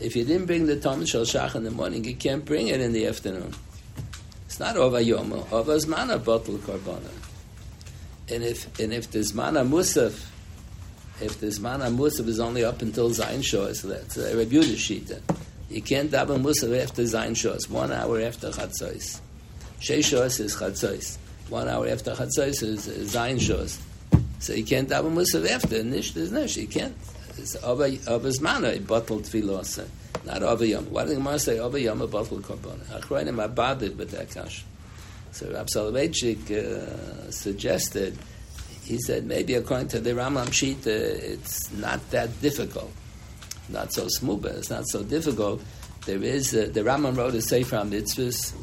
If you didn't bring the Talmud Shal Shach in the morning, you can't bring it in the afternoon. It's not over yom, over zmana bottle karbana. And if and if the zmana musaf, if the zmana musaf is only up until zayin shos, that's uh, a rebuta shita. You can't daven musaf after zayin shos. One hour after chatzos. Sheish shos is chatzos. One hour after chatzos is zayin shos. So you can't daven musaf after nish. There's nish. You can't. It's over over zmana bottle tefillah not over yom. Why did the Gemara say over yom a bottle korban? Achroinim abadid with that kash. So Rav Soloveitchik uh, suggested, he said maybe according to the Rambam sheet, uh, it's not that difficult, not so smooth, but it's not so difficult. There is uh, the Rambam wrote a sefer mitzvahs,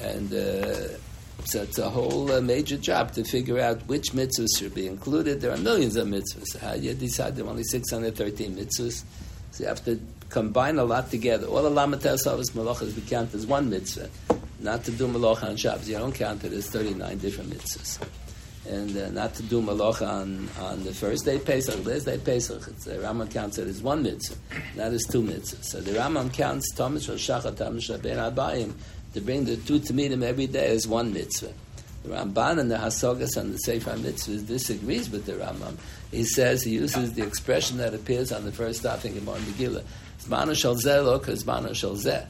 and uh, so it's a whole uh, major job to figure out which mitzvahs should be included. There are millions of mitzvahs. How do you decide there are only 613 mitzvahs? So you have to combine a lot together. All the Lamates Havas Malachas we count as one mitzvah. Not to do Malacha on Shabbos. You don't count it as 39 different mitzvahs. And uh, not to do Malacha on, on the first day Pesach, last day Pesach. It's, the Rambam counts it as one mitzvah, not as two mitzvahs. So the Rambam counts Thomas Shachat, Thomas Ben Abayim, to bring the two to meet him every day as one mitzvah. The Ramban and the Hasogas and the Sefer Mitzvahs disagrees with the Rambam. He says he uses the expression that appears on the first stop in Gemara Megillah. Zmana shel zeh lo zmana shel zeh.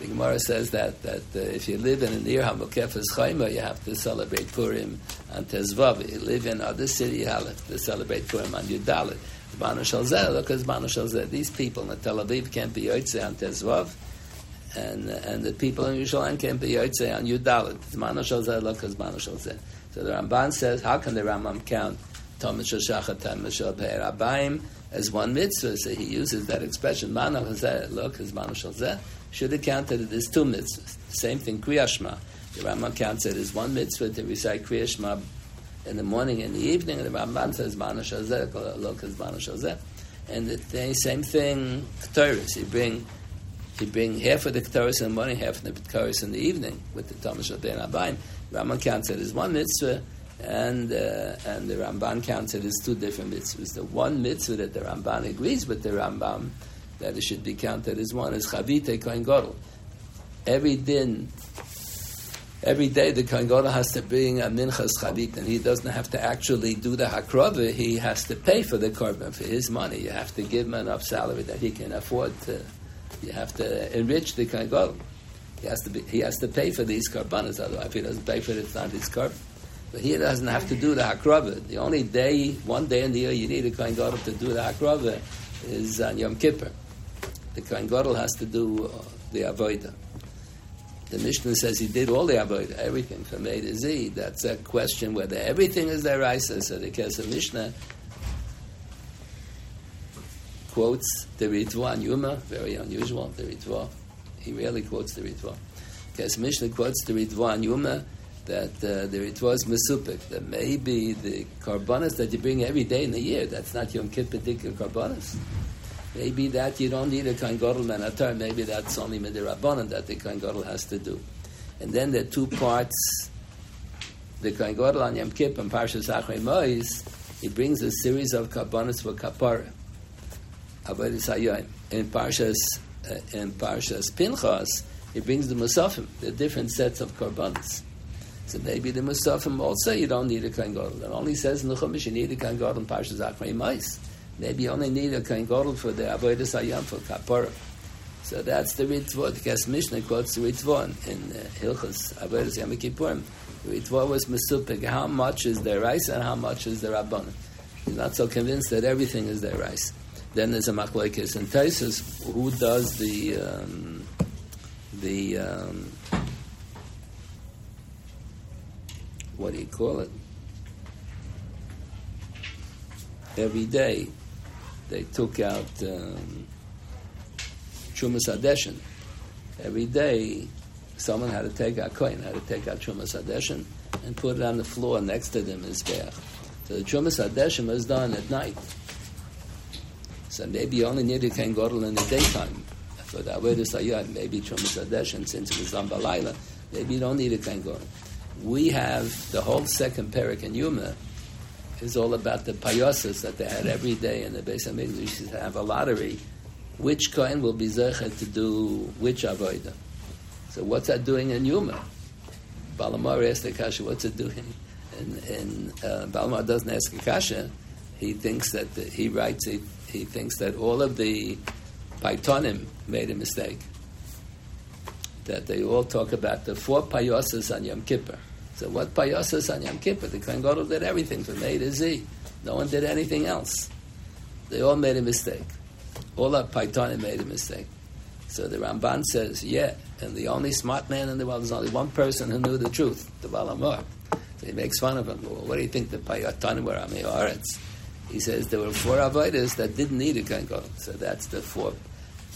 The Gemara says that that uh, if you live in a near Hamukefes Chayma, you have to celebrate Purim on Tezvav. If you live in other city, you have to celebrate Purim on Yudalit. Zmana shel zeh lo zmana Shalzeh. These people in Tel Aviv can't be Yotze on Tezvav and and the people in Yerushalayim can't be Yotze on Yudalit. Zmana shel zeh lo zmana Shalzeh. So the Ramban says, how can the Rambam count Thomas Shachar Thomas Shel Abayim as one mitzvah? So he uses that expression. Mana Hazeh look as Mana Shel Zeh should have counted it as two mitzvahs. Same thing Kriyashma. The Rambam counts it as one mitzvah to recite Kriyashma in the morning and the evening. And the Ramban says Mana Shel Zeh look as Mana Shel And the same thing Ketores. You bring you bring half of the Ketores in the morning, half of the Ketores in the evening with the Thomas Shel Abayim. Rambam counts it as one mitzvah, and uh, and the Ramban counts it as two different mitzvahs. The one mitzvah that the Ramban agrees with the Rambam that it should be counted as one is Chavite Kohen Gadol. Every din, every day the Kohen Gadol has to bring a minchas chavit, and he doesn't have to actually do the hakrava. He has to pay for the korban for his money. You have to give him enough salary that he can afford to. You have to enrich the Kohen Gadol. He has to be, he has to pay for these korbanos. Otherwise, if he doesn't pay for it, it's not his korban. But he doesn't have to do the hakrava. The only day, one day in the year, you need a kohen gadol to do the hakrava is on Yom Kippur. The kohen gadol has to do uh, the avodah. The Mishnah says he did all the avodah, everything from A to Z. That's a question whether everything is their Raisa. So the Kesef Mishneh quotes the Ritva and Yuma, very unusual, the Ritva. He rarely quotes the Ritva. Because Mishnah quotes the Ritva and Yuma, that uh, there it was mesupik, that maybe the carbonas that you bring every day in the year, that's not Yom Kippur particular carbonas. Maybe that you don't need a Kohen Gadol Menatar, maybe that's only Midirabbanan that the Kohen Gadol has to do. And then the two parts, the Kohen Gadol on Yom Kippur and Parshas Achrei Mois, he brings a series of carbonas for kapara. In Parshas, uh, in Parshas Pinchas, he brings the Musafim, the different sets of carbonas. So maybe the Musafim also you don't need a Kohen Gadol. It only says in the Chumash you need a Kohen Gadol in Parshas Mais. Maybe you only need a Gadol for the Avodah Hayom for Kapara. So that's the Ritva. The Kesef Mishneh quotes the Ritva in uh, Hilchas Avodah Yom Kippurim. The Ritva was Mesupik. How much is their rice and how much is their Rabbanim? He's not so convinced that everything is their rice. Then there's a Machlekes and Taisus. Who does the um, the um, what do you call it? Every day they took out um, Chumas Adeshin. Every day someone had to take out coin, had to take out Chumas Adeshin and put it on the floor next to them as Beach. So the Chumas Adeshin was done at night. So maybe you only need a Ken Godel in the daytime. For the Avodah Sayyad, maybe Chumas Adeshin, since it was done by Laila, maybe you don't need a Ken Godel we have the whole second parak in Yuma is all about the payosas that they had every day in the of English. used to have a lottery. Which coin will be zecher to do which avodah? So what's that doing in Yuma? Baal HaMaor asked the kasha, what's it doing? And, and uh, Baal HaMaor doesn't ask a kasha. He thinks that the, he writes. He, he thinks that all of the Paitonim made a mistake. That they all talk about the four payosas on Yom Kippur. So what payosas on Yom Kippur? The Kohen Gadol did everything from A to Z. No one did anything else. They all made a mistake. All of Paitonim made a mistake. So the Ramban says, yeah, and the only smart man in the world, there's only one person who knew the truth, the Baal HaMaor. So he makes fun of him. Well, what do you think the Paitonim were on the Oretz? He says there were four avodas that didn't need a Kohen Gadol. So that's the four.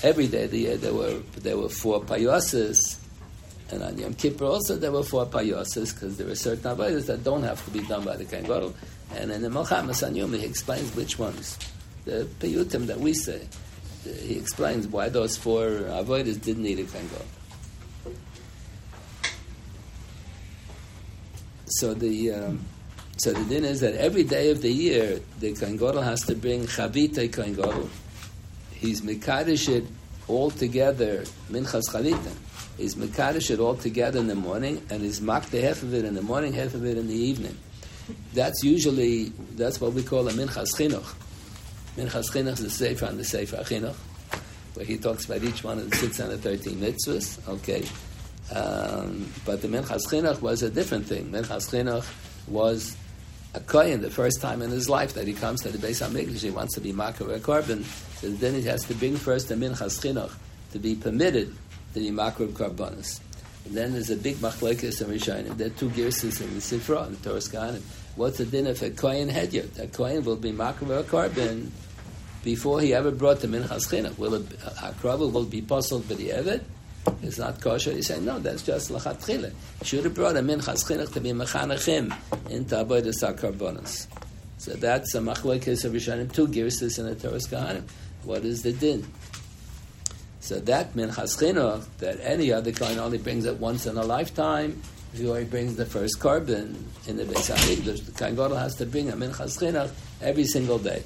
Every day of the year there were there were four payoses, and on Yom Kippur also there were four payoses because there are certain avodas that don't have to be done by the Kohen Gadol. And in the Melchamas on he explains which ones. The piyutim that we say, he explains why those four avodas didn't need a Kohen. So the um, so the din is that every day of the year, the Kohen has to bring Chavita Kohen. He's Mekadosh it all together, Minchas Chavita. He's Mekadosh it all together in the morning, and he's Makta half of it in the morning, half of it in the evening. That's usually, that's what we call a Minchas Chinuch. Minchas Chinuch is the Sefer on the Sefer Chinuch, where he talks about each one of the 613 mitzvahs, okay? Um, but the Minchas Chinuch was a different thing. Minchas Chinuch was a kohen the first time in his life that he comes to the Beis Hamikdash, he wants to be makar a korban, so then he has to bring first a minchas chinuch to be permitted to be makar korbanos. And then there's a big machlekes and rishonim. There are two girses in the Sifra and the Torah Kahanim. What's the din if a kohen hedyot? A kohen will be makar a korban before he ever brought the minchas chinuch. Will it, uh, a korban will be puzzled by the evet? It's not kosher. You say, no, that's just lachat chile. Should have brought a minchas chinuch to be mechanachim into avodah sakarbonos. So that's a machlokes of Rishonim, two girsis in the Torah Kahanim. What is the din? So that minchas chinuch that any other kohen only brings it once in a lifetime. If he already brings the first korban in the Beis Hamikdash, the gadol has to bring a minchas chinuch every single day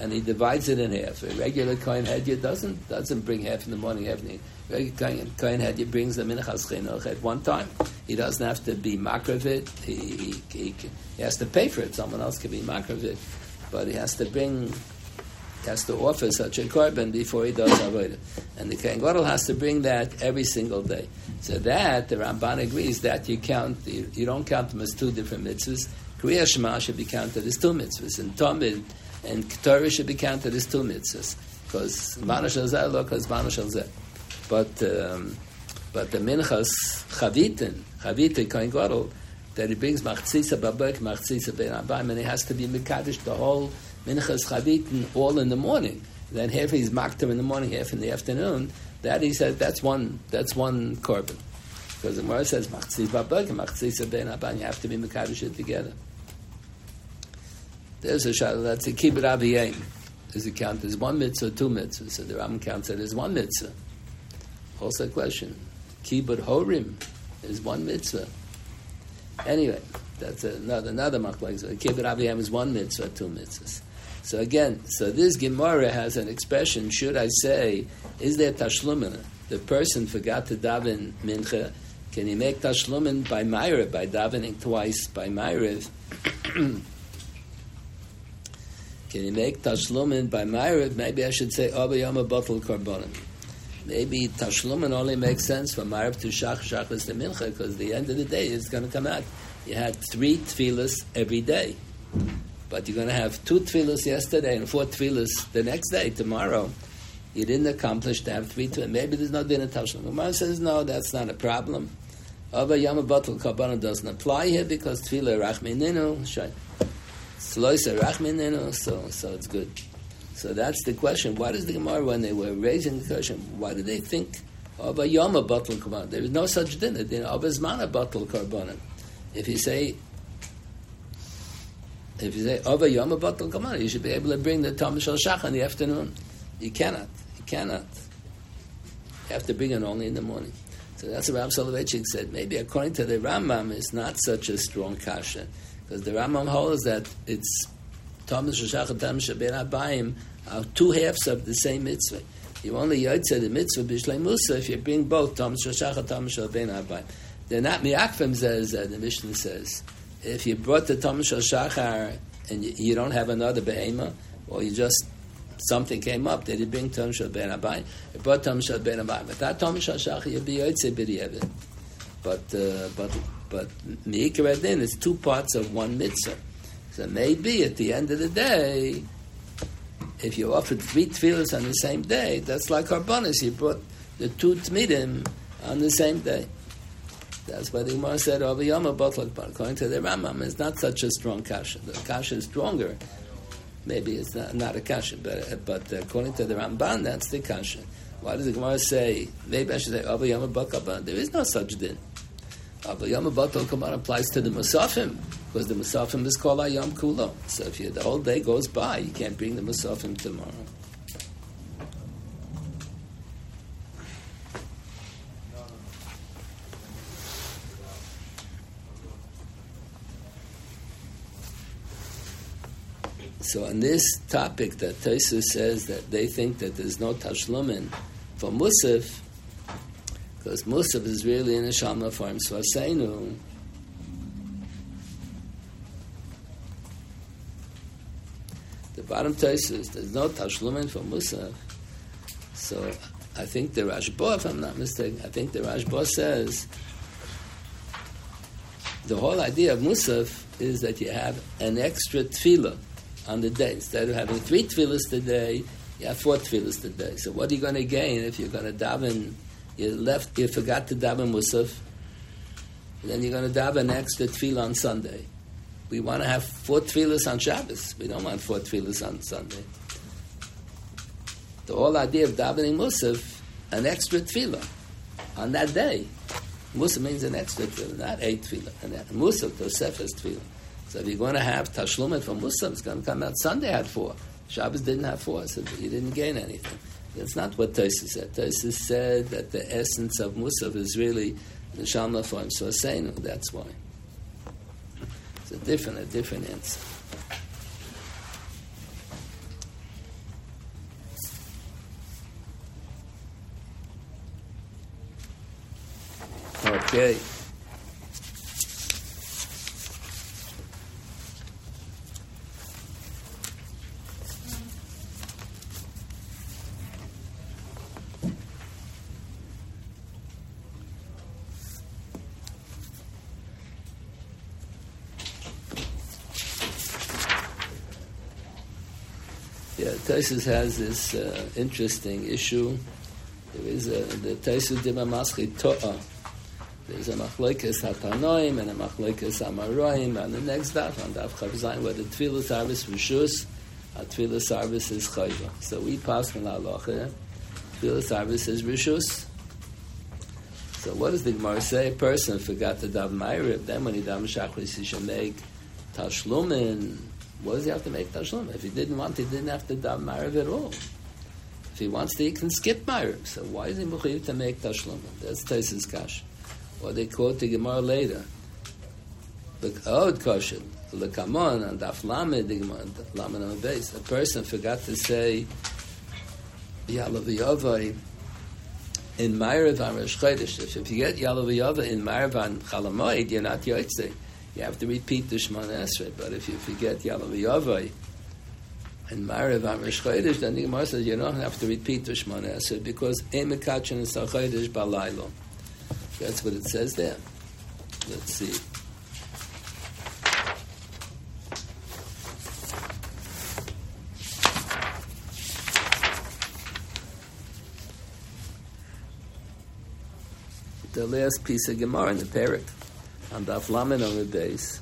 and he divides it in half. A regular kohen hedyot doesn't doesn't bring half in the morning, half in the kohen hedyot brings the minchas chinuch at one time. He doesn't have to be makriv it. He, he, he, he, has to pay for it. Someone else can be makriv it, but he has to bring. Has to offer such a korban before he does avodah, and the kohen gadol has to bring that every single day. So that the Ramban agrees that you count. You, you don't count them as two different mitzvahs. Kriya Shema should be counted as two mitzvahs, and Talmud and Torah should be counted as two mitzvahs because Manash al because Manash al But um, but the minchas chavitin chavita kohen gadol that he brings machzisa babek machzisa ben abayim and he has to be mekadosh the whole minchas chavitin all in the morning. Then half he's maktam in the morning, half in the afternoon. That he said that's one that's one korban. Because the Gemara says machzis babek and machzisa ben abayim. You have to be mekadosh together. There's a shot that's a kibbut aviyim. Does it count as one mitzvah two mitzvahs? So the Ram counts it as one mitzvah. Also a question. Kibbut horim is one mitzvah. Anyway, that's another another machlek. So kibbut aviyim is one mitzvah, two mitzvahs. So again, so this Gemara has an expression. Should I say, is there tashlumin? The person forgot to daven mincha. Can he make tashlumin by Myriv, by davening twice by Myriv? Can you make tashlumin by Myriv? Maybe I should say Abba Yama Batal Karbonim. Maybe tashlumin only makes sense from Myriv to Shach Shachas to Mincha because the end of the day is going to come out. You had three tefillas every day, but you're going to have two tefillas yesterday and four tefillas the next day, tomorrow. You didn't accomplish to have three tefillas. Maybe there's no din of tashlumin. Gemara says no, that's not a problem. Abba Yama Batal Karbonim doesn't apply here because tefillah rachmininu. So, so it's good. So that's the question. Why does the Gemara, when they were raising the question, why do they think of a Yoma Batal Karbanan? There is no such dinner. Of a Zmana Batal Karbanan. If you say, if you say a Yoma Batal Karbanan, you should be able to bring the Tam Shal Shach in the afternoon. You cannot. You cannot. You have to bring it only in the morning. So that's what Rav Soloveitchik said. Maybe according to the Rambam, it's not such a strong kasha. Because the Rambam holds that it's Thomas Shashach and Tam Shabbat Abayim are two halves of the same mitzvah. You only yotze the mitzvah b'shlei musa if you bring both Thomas Shashach and Tam Shabbat Abayim. they're not miakvim, says uh, the Mishnah says. If you brought the Tom Shal Shachar and you, you, don't have another behema, or you just something came up, they did bring Tom Shal Ben Abai, you brought Tom Shal Ben Abai. But that Tom Shal Shachar, you'd be Yotze B'di'evit. But, uh, but, but Me'ikar Adin is two parts of one mitzvah. So maybe at the end of the day, if you offered three tefillahs on the same day, that's like Harbonis. You brought the two tmidim on the same day. That's why the Gemara said, Aviyama Batlak According to the Rambam, it's not such a strong kasha. The kasha is stronger. Maybe it's not, not a kasha, but, but according to the Ramban, that's the kasha. Why does the Gemara say, maybe I should say, Aviyama Batlak There is no such din. Aviyama Batlak applies to the Musafim, because the Musafim is called Ayam Kulo. So if you, the whole day goes by, you can't bring the Musafim tomorrow. So on this topic that Taisa says that they think that there's no tashlumin for Musaf, because Musaf is really in a Shama form, so Asainu, the bottom Taisa there's no tashlumin for Musaf. So I think the Rashba, if I'm not mistaken, I think the Rashba says the whole idea of Musaf is that you have an extra tefillah on the day. Instead of having three tefillahs today, you have four tefillahs today. So what are you going to gain if you're going to daven? You left, you forgot to daven musaf. Then you're going to daven extra tefillah on Sunday. We want to have four tefillahs on Shabbos. We don't want four tefillahs on Sunday. The whole idea of davening musaf, an extra tefillah on that day. Musaf means an extra tefillah, not eight tefillah. Musaf, Tosefes tefillah. So if you're going to have tashlumet from Muslim, it's going to come out Sunday had four. Shabbos didn't have four, so you didn't gain anything. That's not what Tosis said. Tosis said that the essence of Musaf is really the Shalma for him. So saying that's why. It's a different, a different answer. Okay. Taisus has this uh, interesting issue. There is a, the Taisus Dima Maschi To'a. There's a Machlekes Hatanoim and a Machlekes Amaroim, and the next daf, on daf Chavzayin, where the Tfilah service Rishus, a Tfilah service is Chayva. So we pass from Halacha, Tfilah service is Rishus. So what does the Gemara say? A person forgot to daven Ma'ariv, then when he daven Shachris, he should make Tashlumin, what does he have to make tashlum? If he didn't want, he didn't have to daven ma'ariv at all. If he wants to, he can skip ma'ariv. So why is he mechuyev to make tashlum? That's Taisus Kash. Or they quote the Gemara later. The Od the Kamon, and Daf Lamed, Lamed on the base. A person forgot to say Yalav in Ma'ariv on Rosh Chodesh. If you get Yalav in Ma'ariv on Chalamoid, you're not Yotzei you have to repeat the Shemona Esrei. But if you forget Yalav Yavai and Mariv Amrish Chodesh, then the Gemara says you don't have to repeat the Shemona Esrei because Emekachin is Chodesh Balaylo. That's what it says there. Let's see. The last piece of Gemara in the Perik on the Aflamin on the base.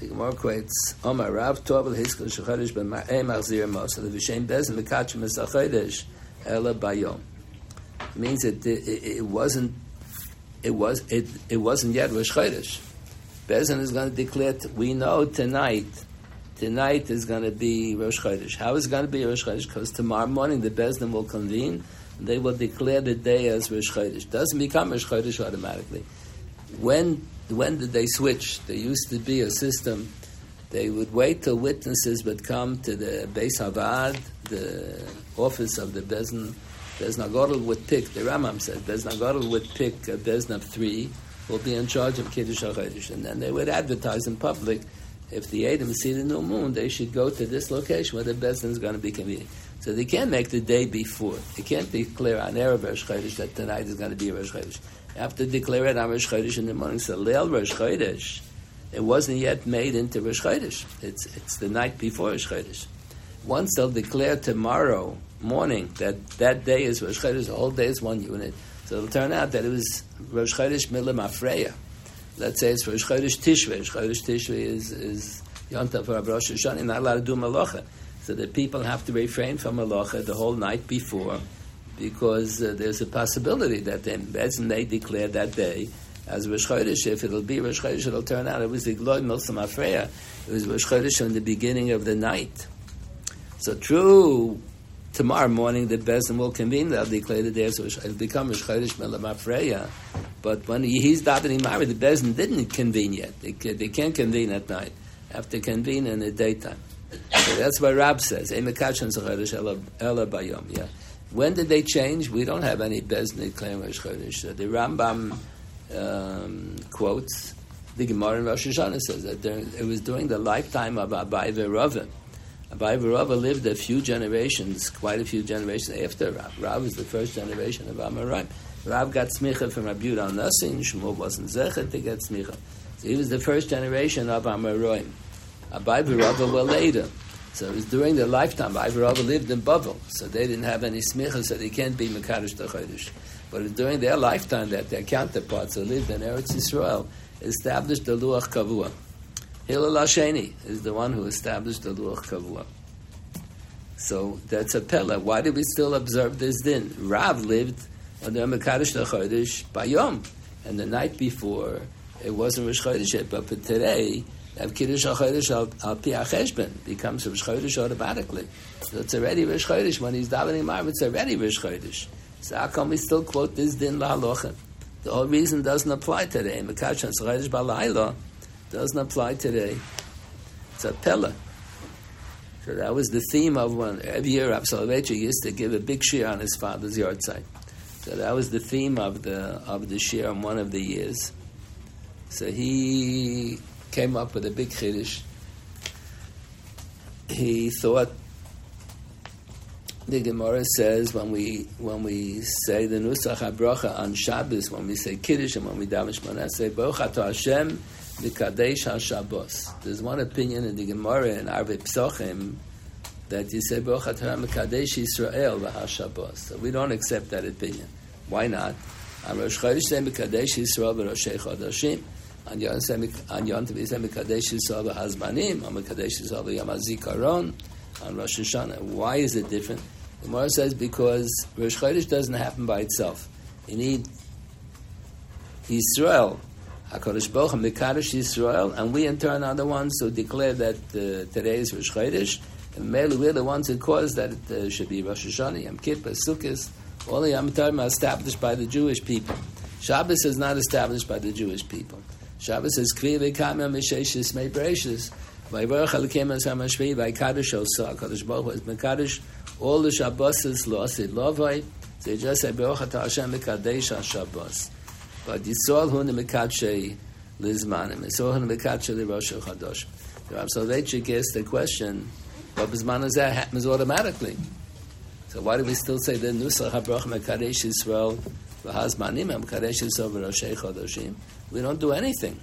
The Gemara quotes, Omar Rav Tov Hiskel Shechadish Ben Ma'em eh, Achzir Mos, the Vishem Bezin Mekachim Esachodesh Ela Bayom. It means that it, it, it, wasn't it was it, it wasn't yet Rosh Chodesh. Bezin is going to declare, we know tonight, tonight is going to be Rosh Chodesh. How is it going to be Rosh Chodesh? Because tomorrow morning the Bezin will convene, and they will declare the day as Rosh Chodesh. Doesn't become Rosh Chodesh automatically when when did they switch? There used to be a system. They would wait till witnesses would come to the Beis Havad, the office of the Bezin. Bezna Godel would pick, the Rambam said, Bezna Godel would pick uh, a Bezna of three, will be in charge of Kiddush HaChodesh. And then they would advertise in public, if the Adam see the new moon, they should go to this location where the Bezdin is going to be convenient. So they can't make the day before. It can't be clear on Erev Rosh that tonight is going to be Rosh. They have to declare it on Rosh Chodesh in the morning. So Leil Rosh Chodesh, it wasn't yet made into Rosh Chodesh. It's, it's the night before Rosh Chodesh. Once they'll declare tomorrow morning that that day is Rosh Chodesh, the whole day is one unit. So it'll turn out that it was Rosh Chodesh Milim Afreya. Let's say it's Rosh Chodesh Tishrei. Rosh Chodesh Tishrei is, is Yontav for Rosh Hashanah, not allowed to do Malacha. So the people have to refrain from Malacha the whole night before because uh, there's a possibility that then Bezin they declare that day as Rosh Chodesh. If it'll be Rosh Chodesh, it'll turn out it was the Glod Milsam Afreya. It was Rosh Chodesh in the beginning of the night. So true, tomorrow morning the Bezin will convene, they'll declare the day, so it'll become Rosh Chodesh Milam Afreya. But when he, he's davening Mari, the Bezin didn't convene yet. They, they can't convene at night. Have to convene in the daytime. So that's what Rab says. Yeah. When did they change? We don't have any Bezdin claim Rosh Chodesh. The Rambam um, quotes the Gemara in Rosh Hashanah says that it was during the lifetime of Abai Verova. Abai Verova lived a few generations, quite a few generations after Rab. Rab was the first generation of Amoraim. Rab got smicha from Rabbi Yudah Nassin. Shmuel wasn't zecher to get smicha. So he was the first generation of Amoraim. Abai Rava were later. So it was during their lifetime. Abai Rava lived in Babel, so they didn't have any smicha, so they can't be Mekadosh Chodesh. But it was during their lifetime that their counterparts who lived in Eretz Yisrael established the Luach Kavua. Hillel Hasheni is the one who established the Luach Kavua. So that's a pella. Why do we still observe this din? Rav lived the Mekadosh Chodesh by Yom, and the night before it wasn't Rosh Chodesh yet, but today that Kiddush HaChodesh becomes Rosh Chodesh automatically. So it's already Rosh Chodesh. When he's davening Marv, it's already Rosh Chodesh. So how come we still quote this din lahalocha? The whole reason doesn't apply today. Mekadosh Chodesh Balayla doesn't apply today. It's a pella. So that was the theme of one. Every year, Rav used to give a big shir on his father's yahrzeit. So that was the theme of the of the shir on one of the years. So he came up with a big chiddush. He thought the Gemara says when we when we say the nusach habracha on Shabbos, when we say kiddush and when we daven shmona, say Baruch Hashem v'kadesh haShabbos. There's one opinion in the Gemara in Arvei Psochim that you say Baruch Hashem v'kadesh Yisrael v'haShabbos. So we don't accept that opinion. Why not? Rosh Chodesh say v'kadesh Yisrael v'Roshei Chodashim. Yom Tov is Mekadesh Yisrael Hazmanim, on Mekadesh Yisrael Yom HaZikaron, on Rosh Hashanah. Why is it different? The Gemara says because Rosh Chodesh doesn't happen by itself. You need Yisrael, HaKadosh Baruch Hu, Mekadesh Yisrael, and we in turn are the ones who declare that uh, today is Rosh Chodesh, and mainly we're the ones who cause that it uh, should be Rosh Hashanah, Yom Kippur, Sukkot, all the Yom are established by the Jewish people. Shabbos is not established by the Jewish people. Shabbos says, Kvi v'kamya mei bereshis. Vayvarach alikim as hamashvi v'aykadosh osa. HaKadosh Baruch Hu mekadosh. All the Shabbos lo asid lovai. They just say, Baruch ata Hashem mekadesh ha-Shabbos. But Yisrael hu nemekadshei lizmanim. Yisrael hu nemekadshei lirosh ha-Chadosh. The Rav Soloveitchik asks the question, what bizman that happens automatically? So why do we still say the Nusach HaBrach Mekadesh Yisrael v'hazmanim Mekadesh Yisrael v'roshei Chodoshim? We don't do anything.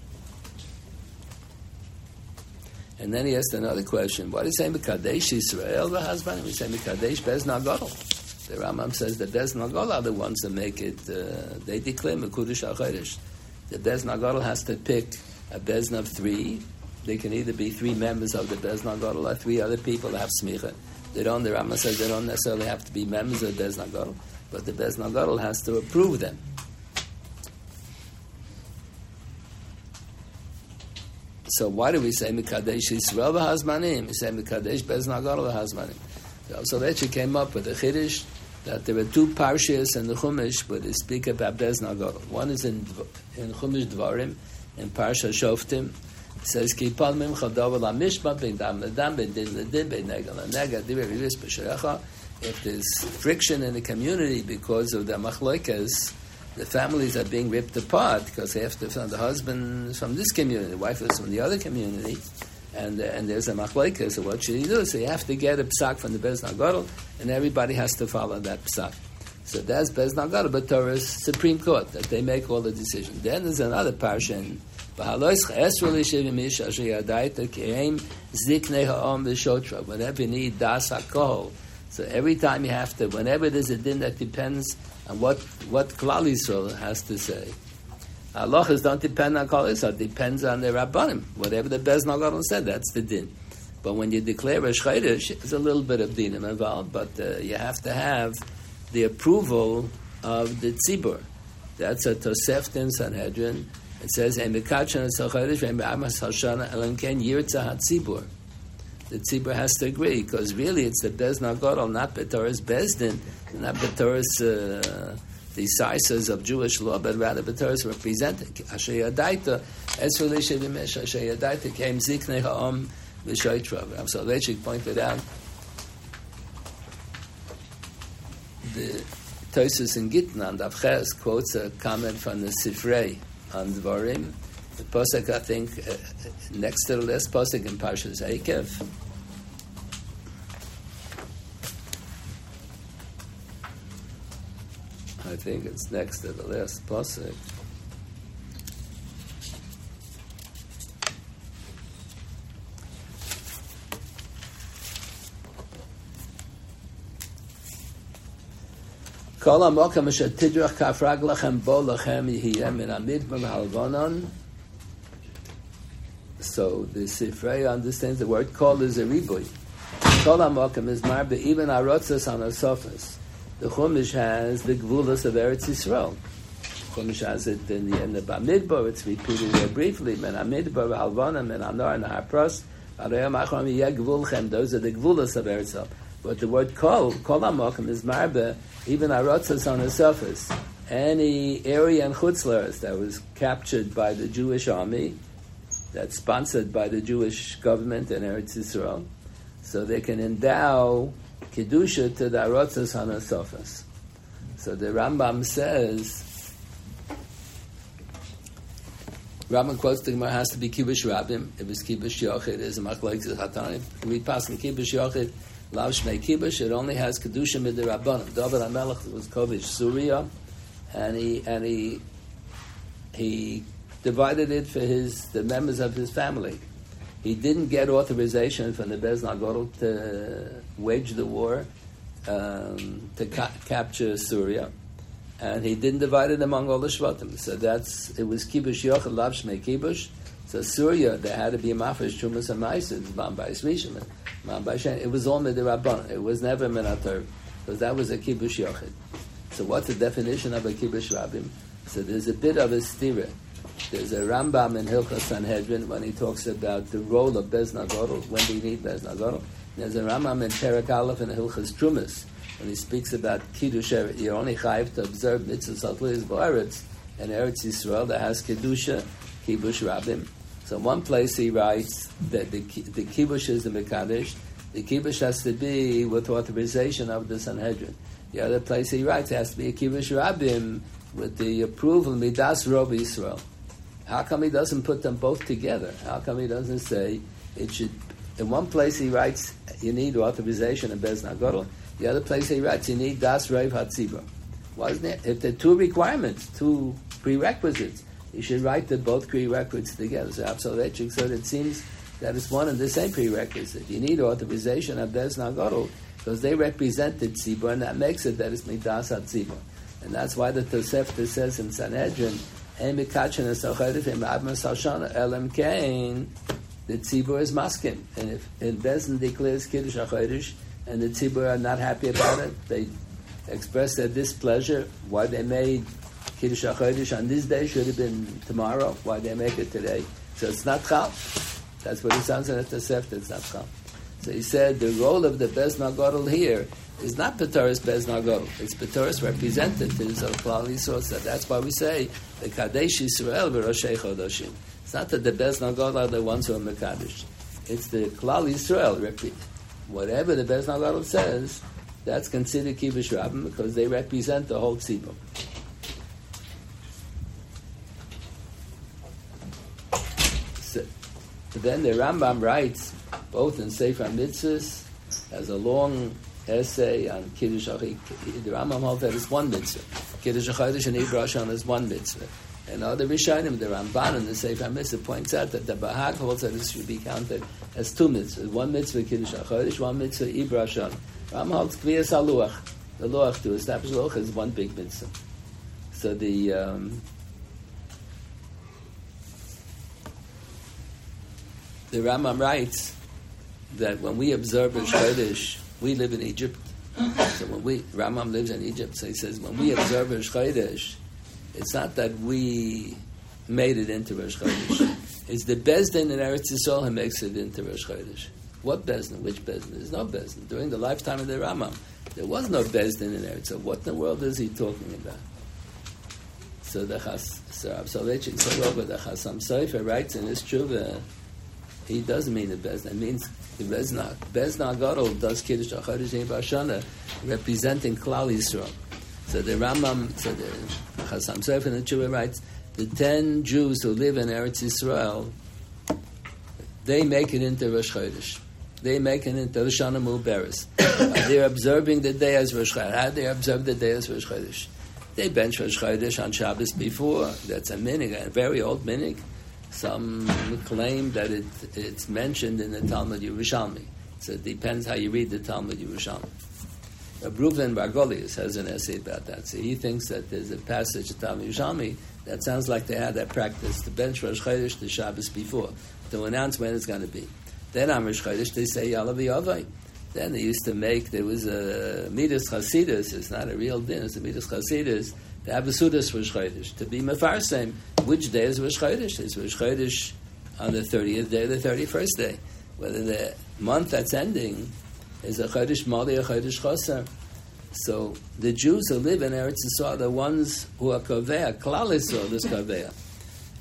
And then he asked another question. What is saying Mekadesh Israel the husband? We say Mekadesh Bez Nagadol. The Rambam says the Bez Nagadol are the ones that make it, uh, they declare Mekudesh HaChodesh. The Bez Nagadol has to pick a Bezna of three. They can either be three members of the Bez Nagadol or three other people that have smicha. They don't, the Rambam says they don't necessarily have to be members of the Bez Nagadol, but the Bez Nagadol has to approve them. So why do we say Mikadesh Yisrael v'hazmanim? We say Mikadesh Bez Nagar v'hazmanim. So Lechi came up with a chiddush that there are two parshas in the Chumash where they speak about Bez. One is in, in Chumash Dvarim, in Parsha Shoftim. It says, Ki pal mim chadav la mishpat ben dam ledam ben din ledin ben negel negel diver rivis b'sherecha. If there's friction in the community because of the machloikas, the families are being ripped apart because they have to find the husband from this community, the wife is from the other community, and uh, and there's a machlekes. So what should he do? So you have to get a psak from the Bez Nagadol, and everybody has to follow that psak. So that's Bez Nagadol, but Torah's Supreme Court that they make all the decisions. Then there's another parsha Whenever you need das so every time you have to, whenever there's a din that depends on what what Klal Yisrael has to say. Halachas don't depend on Klal Yisrael; depends on the Rabbanim. Whatever the Bez Nagadol said, that's the din. But when you declare a Chodesh, there's a little bit of dinim involved, but uh, you have to have the approval of the tzibur. That's a Toseftim Sanhedrin. It says, "And Mekachan Chodesh and Amas Hashana Elanken Yirtza HaTzibur." The tzibur has to agree because really it's the Bez Nagodol, not B'Torah's Bezdin, not B'Torah's uh, the sizes of Jewish law, but rather B'Torah's representing. Asher Yadaita, Esra Lishavimesh, Asher Yadaita came Zikne Ha'om V'Shoitrav. So Lechik pointed out the Tosus in Gitnan, Avches quotes a comment from the Sifrei on Dvarim, the pasuk I think uh, uh, next to the last pasuk in Parshas Eikev. I think it's next to the last pasuk. כל המוקם אשר תדרך כף רגלכם בוא לכם יהיה so the Sifrei understands the word kol is a riboy. Kol HaMokim is marbe, even arotzas on the surface. The Chumash has the gvulas of Eretz Yisrael. Chumash has it in the end of Bamidbar, it's repeated there briefly, men Amidbar, Alvana, men Anor, and Hapros, those are the gvulas of Eretz Yisrael. But the word kol, kol HaMokim is marbe, even arotzas on the surface. Any area in Chutzlers that was captured by the Jewish army, that's sponsored by the Jewish government in Eretz Yisrael, so they can endow kedusha to the arotzas hanasofas. So the Rambam says. Rambam quotes the Gemara has to be kibush rabim. If it's kibush yochid, is a machlek zechatanim. We pass in kibush yochid, lav shmei kibush. It only has kedusha mid the rabbanim. David Hamelech was kovish Surya, and he and he he divided it for his the members of his family. He didn't get authorization from the Bez Nagodl to wage the war um, to ca- capture Syria, and he didn't divide it among all the Shvatim. So that's it was Kibush Yochel Lav Shmei Kibush. So Syria, there had to be a mafish Chumas and Maisid, Man by Smishim, Man by It was all Midirabban. It was never Minatar, because that was a Kibush Yochid. So what's the definition of a Kibush Rabim? So there's a bit of a stira. There's a Rambam in Hilchas Sanhedrin when he talks about the role of Bez Nagodol, when do you need Bez Nagodol. There's a Rambam in Perak Aleph in Hilchas Trumas when he speaks about Kiddush, you're only chayiv to observe mitzvahs atlis ba'aretz, and Eretz Yisrael that has Kiddusha, Kibush Rabim. So in one place he writes that the, the Kibush is the Mekadesh, the Kibush has to be with authorization of the Sanhedrin. The other place he writes has to be a Kibush Rabim with the approval, of Midas Rob Yisrael. How come he doesn't put them both together? How come he doesn't say it should? In one place he writes you need authorization of Bez Nagodol. The other place he writes you need Das Reiv Hatzibra. Wasn't it? If there are two requirements, two prerequisites, you should write the both prerequisites together. So absolutely, so it seems that it's one and the same prerequisite. You need authorization of Bez Nagodol because they represent the and that makes it that it's midas hatzibur. And that's why the Tosefta says in Sanhedrin and mikachin esochedif im admas hashana elam kain the tzibur is maskin and if in Bezin declares kiddush achodesh and the tzibur are not happy about it they express their displeasure why they made kiddush achodesh on this day should have been tomorrow. Why they make it today. So it's not chal. That's what he sounds in the Sefta it's not chal. So he said the role of the Bez Nagodl here is not Petaris Bez Nagodl. It's Petaris representatives of Klal. So that's why we say the Kadesh Israel v'Roshei Chodoshim. It's not that the best Nagot are the ones who are Mekadesh. It's the Klal Israel. repeat. Whatever the best Nagot says, that's considered Kibush Rabbim because they represent the whole Tzibah. Then the Rambam writes, both in Sefer Mitzvahs, as a long essay on Kiddush Achik. The Rambam holds that it's one mitzvah. Kiddush Achodesh and Ibrahim is one mitzvah. And other Rishonim, the Ramban in the Sefer Mitzvah points out that the Bahag holds that this should be counted as two mitzvahs. One mitzvah Kiddush HaChodesh, one mitzvah Ibrahim. Ram holds Kviyas HaLuach. The Luach to establish Luach is one big mitzvah. So the... Um, the Rambam writes that when we observe Rosh Chodesh, we live in Egypt. So when we, Rambam lives in Egypt, so he says, when we observe Rosh Chodesh, it's not that we made it into Rosh Chodesh. It's the Bezdin in Eretz Yisrael who makes it into Rosh Chodesh. What Bezdin? Which Bezdin? There's no Bezdin. During the lifetime of the Rambam, there was no Bezdin in Eretz. So what in the world is he talking about? So the Chas, so Absolvechik Soroba, the Chasam Sofer writes in his Tshuva, he does mean the Bezdin. It means the Bezna. Bezna Gadol does Kiddush Achodesh Bashana, representing Klal Yisrael. So the Rambam, so the Chasam Sofer the Tshuva writes, the ten Jews who live in Eretz Yisrael, they make it into Rosh Chodesh. They make it into Rosh Hashanah They're observing the day as Rosh Chodesh. How they observe the day as Rosh Chodesh? They bench Rosh Chodesh on Shabbos before. That's a minig, a very old minig. Some claim that it, it's mentioned in the Talmud Yerushalmi. So it depends how you read the Talmud Yerushalmi. Reuven Margolies has an essay about that. So he thinks that there's a passage in Talmud Yerushalmi that sounds like they had that practice to bench Rosh Chodesh the Shabbos before to announce when it's going to be. Then on Rosh Chodesh they say Yalav Yavai. Then they used to make there was a Midas Chasidus. It's not a real din. It's a Midas Chasidus. They have a Sudas Chodesh to be Mefarsem. Which day is Rosh Chodesh? Is Rosh on the thirtieth day, or the thirty-first day. Whether the month that's ending is a Chodesh Mali or Chodesh Choser. So the Jews who live in Eretz Yisrael the ones who are Koveya, Klal Yisrael is Koveya.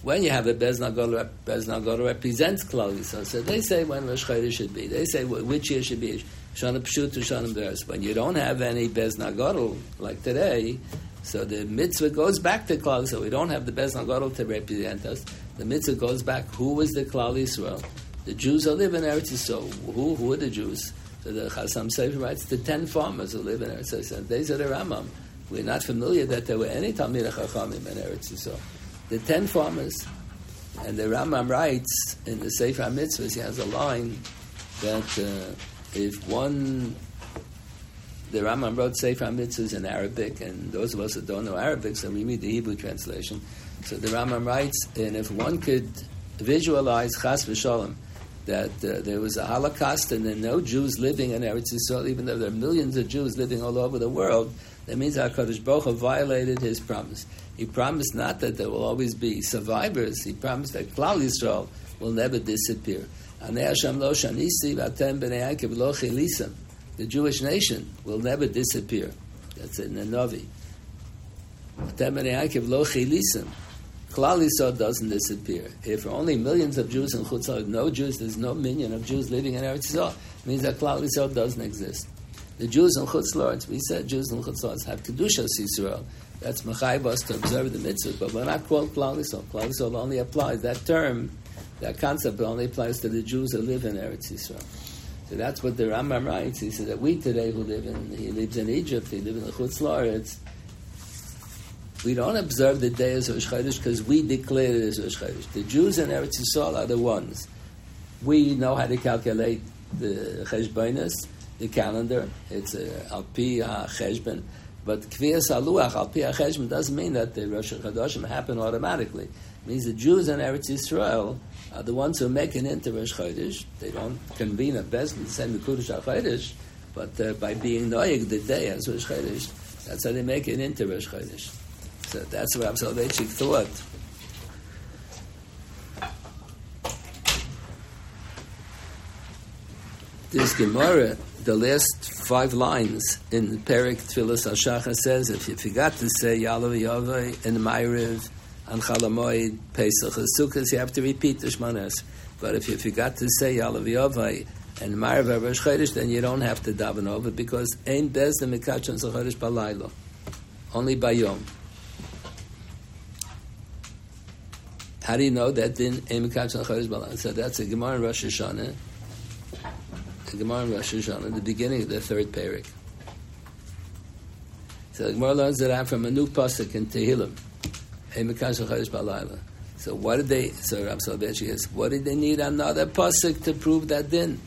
When you have a Beznagol, Beznagol represents Klal Yisrael. So they say when Rosh Chodesh should be. They say which year should be. Shana Pshut to Shana Beres. When you don't have any Beznagol, like today, so the mitzvah goes back to Klal so We don't have the Beznagol to represent us. The mitzvah goes back. Who was the Klal Yisrael? The Jews who live in Eretz Yisrael. Who, who are the Jews? So the Chasam Sofer writes the ten farmers who live in Eretz Yisrael. These are the Rambam. We're not familiar that there were any Talmid Chachamim in Eretz Yisrael. The ten farmers, and the Rambam writes in the Sefer Mitzvahs, he has a line that uh, if one, the Rambam wrote Sefer Mitzvahs in Arabic, and those of us that don't know Arabic, so we read the Hebrew translation. So the Rambam writes, and if one could visualize Chas v'Shalom, that uh, there was a Holocaust and there are no Jews living in Eretz Yisrael, even though there are millions of Jews living all over the world, that means HaKadosh Baruch Hu violated his promise. He promised not that there will always be survivors, he promised that Klal Yisrael will never disappear. The Jewish nation will never disappear. That's in the Navi. Klal Yisrael doesn't disappear. If only millions of Jews in Chutzah, no Jews, there's no million of Jews living in Eretz Yisrael, means that Klal Yisrael doesn't exist. The Jews in Chutzah, we said Jews in Chutzah have Kedushas Yisrael. That's Machayv us to observe the mitzvah, but we're not called Klal Yisrael. Klal Yisrael only applies, that term, that concept only applies to the Jews who live in Eretz Yisrael. So that's what the Rambam writes. He says that we today who live in, he lives in Egypt, he lives in the Chutzah, we don't observe the day as Rosh Chodesh because we declare it as Rosh Chodesh. The Jews in Eretz Yisrael are the ones. We know how to calculate the Cheshbonis, the calendar. It's uh, Al Pi HaCheshbon. But Kviyas Aluach, Al Pi HaCheshbon, doesn't mean that the Rosh Chodesh happen automatically. It means the Jews in Eretz Yisrael are the ones who make it into Rosh Chodesh. They don't convene a Bezdin to send the Kudosh HaChodesh, but uh, by being Noyeg the day as Rosh Chodesh, that's how they make it into Rosh Chodesh. So that's what Soloveitchik thought. This Gemara, the last five lines in Perik Tfilas Ashacha says, if you forgot to say Yalav Yavai and Ma'ariv and Chalamoid Pesach Sukkot, you have to repeat the Shmanes. But if you forgot to say Yalav Yavai and Ma'ariv Rosh Chodesh, then you don't have to daven over because Ein Bez the Mikachon Zachodesh Balaylo. Only by Yom. How do you know that din Emikach Chodesh Balayla? So that's a Gemara in Rosh Hashanah. A Gemara in Rosh Hashanah, the beginning of the third parak. So the Gemara learns that out from a new pasuk in Tehillim. So what did they? So Rav Soloveitchik says, what did they need another pasuk to prove that din?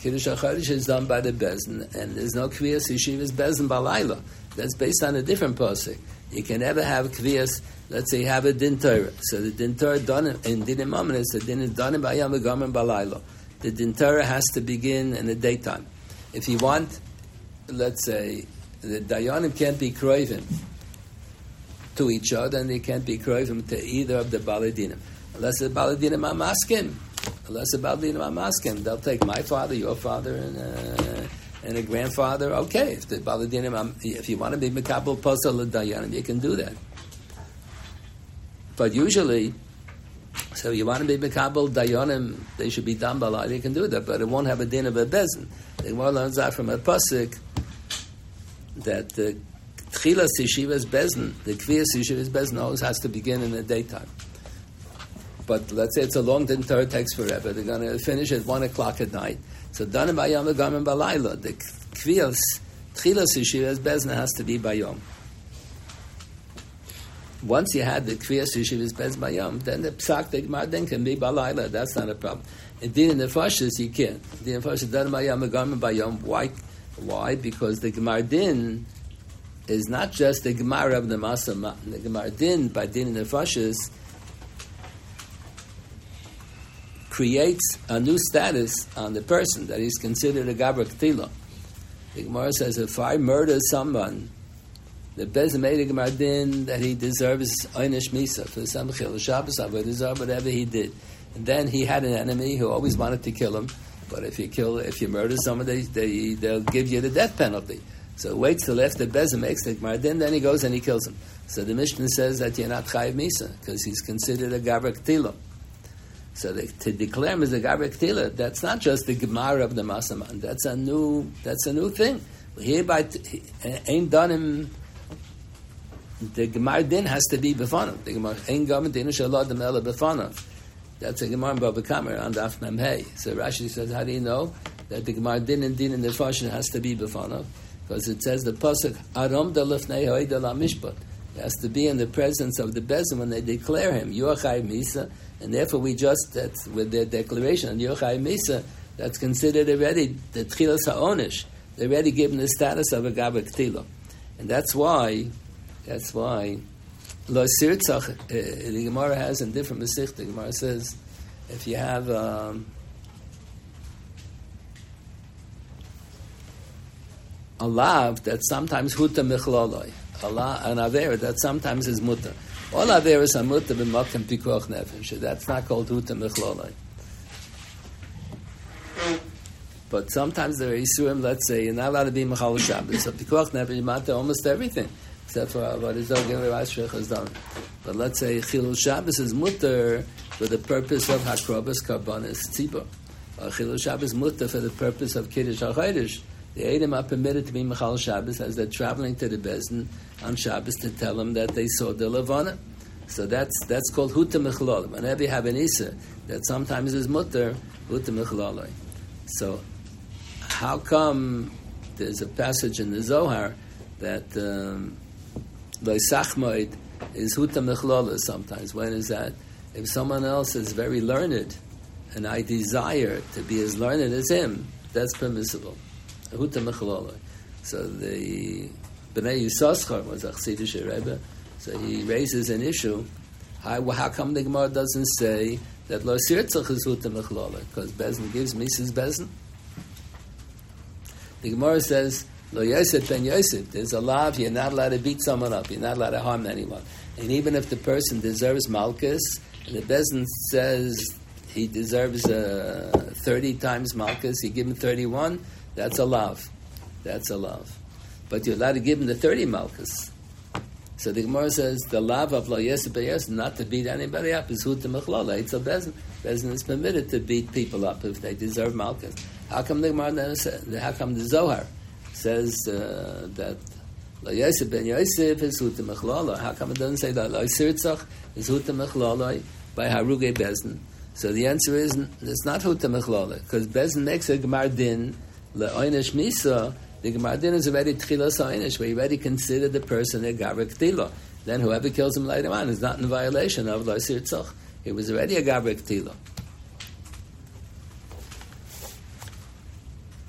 Kiddush HaChodesh is done by the Bezin, and there's no Kviyas Yeshivas Bezin Balayla. That's based on a different pasuk. You can never have Kviyas, let's say you have a Din Torah. So the Din Torah done in Din Imam is the Din is done by Yom and Balayla. The Din Torah has to begin in the daytime. If you want, let's say, the Dayanim can't be Kroivim to each other, and they can't be Kroivim to either of the Baladinim. Unless the Baladinim are maskim. Unless the Baladinim are maskim. They'll take my father, your father, and, uh, and a grandfather. Okay, if the Baladinim, if you want to be Mekabel Posel Dayanim, you can do that. But usually, so you want to be Mekabel Dayanim, they should be done you can do that, but it won't have a din of a bezin. The Gemara learns that from a pasuk that the Tchilas Yeshiva's Bezin, the Kviyas Yeshiva's Bezin always has to begin in the daytime. But let's say it's a long din Torah takes forever. They're going to finish at 1 o'clock at night. So Danim Bayom Garim Balayla. The Kviyas, Tchilas Yeshiva's Bezin has to be Bayom. Once you had the Kviyas Yeshiva's Bezin Bayom, then the Psak, the Gemara, then can be Balayla. That's not a problem. And Din the Fashas, you can't. Din the Fashas, Danim Bayom Garim Bayom. Why? Why? Because the Gemara Din is not just the Gemara of the Masa, the Gemara Din by Din in the Fashis creates a new status on the person that he's considered a Gabra Ktila. The Gemara says if I murder someone, the Bezim made a Gemara Din that he deserves Einish Misa for some Chil Shabbos, deserve whatever he did. And then he had an enemy who always wanted to kill him. But if you kill, if you murder someone, they, they, they'll give you the death penalty. So waits till after Bezim makes the Gemara, then, then he goes and he kills him. So the Mishnah says that you're not Chayiv Misa, because he's considered a Gabra Ktila. So the, to declare him as a Gabra Ktila, that's not just the Gemara of the Masaman, that's a new, that's a new thing. Hereby, ain't done him, the Gemara din has to be Befanav. The Gemara, ain't Gaman din Shalad the Mela Befanav. That's a Gemara in Baba Kamer on Daf Mem. So Rashi says, how do you know that the Gemara din and din in the Fashion has to be Befanav? Because it says the pasuk Aram Mishpat. It has to be in the presence of the Bezim when they declare him Yochai Misa, and therefore we just that's with their declaration Yochai Misa. That's considered already the Tchilas Ha'onish. They're already given the status of a Gabak Tilo. And that's why, that's why, Lo Sirtzach, uh, the Gemara has in different Masich, the Gemara says, if you have, um, a lav that sometimes huta michloloi, a an aver that sometimes is muta. All averas are muta b'makom pikuach nefesh. That's not called huta michloloi. But sometimes there are isurim. Let's say you're not allowed to be mechal Shabbos. So pikuach nefesh mata almost everything except for what is has done. But let's say chilul Shabbos is mutter for the purpose of hakrobas karbonis tzibah. Uh, or chilul Shabbos mutter for the purpose of kiddush hachodesh the Edom are permitted to be Mechal Shabbos as they're traveling to the Bezdin on Shabbos to tell them that they saw the Levana. So that's that's called Huta Mechlol. Whenever you have an Isa that sometimes is mutter, Huta Mechloloi. So how come there's a passage in the Zohar that um, Loisachmoid is Huta Mechlola sometimes? When is that? If someone else is very learned and I desire to be as learned as him, that's permissible. So the Bnei Yisachar was a Chassidish Rebbe, so he raises an issue. How, how come the Gemara doesn't say that Lo Sirtzach is Huta Mechlala? Because Bezin gives Mises Bezin. The Gemara says, Lo Yosef ben Yosef, there's a law you're not allowed to beat someone up, you're not allowed to harm anyone. And even if the person deserves Malchus, and the Bezin says he deserves uh, 30 times Malchus, you give him 31, that's a love. That's a love. But you're allowed to give him the 30 malchus. So the Gemara says the love of lo yes not to beat anybody up is huta mechlala. It's a bezin. Bezin is permitted to beat people up if they deserve malchus. How come the Gemara says, how come the Zohar says uh, that lo yosef ben yosef is huta mechlala? How come it doesn't say that lo sirtzach is huta mechlala? by Haruge Bezin. So the answer is it's not Huta Mechlole, because Bezin makes a Gemar Din le'oinish misa. The Gemar Din is already Tchilas Oinish, where you already consider the person a Gabra Ktila. Then whoever kills him later on is not in violation of Lo Sir Tzach. It was already a Gabra Ktila.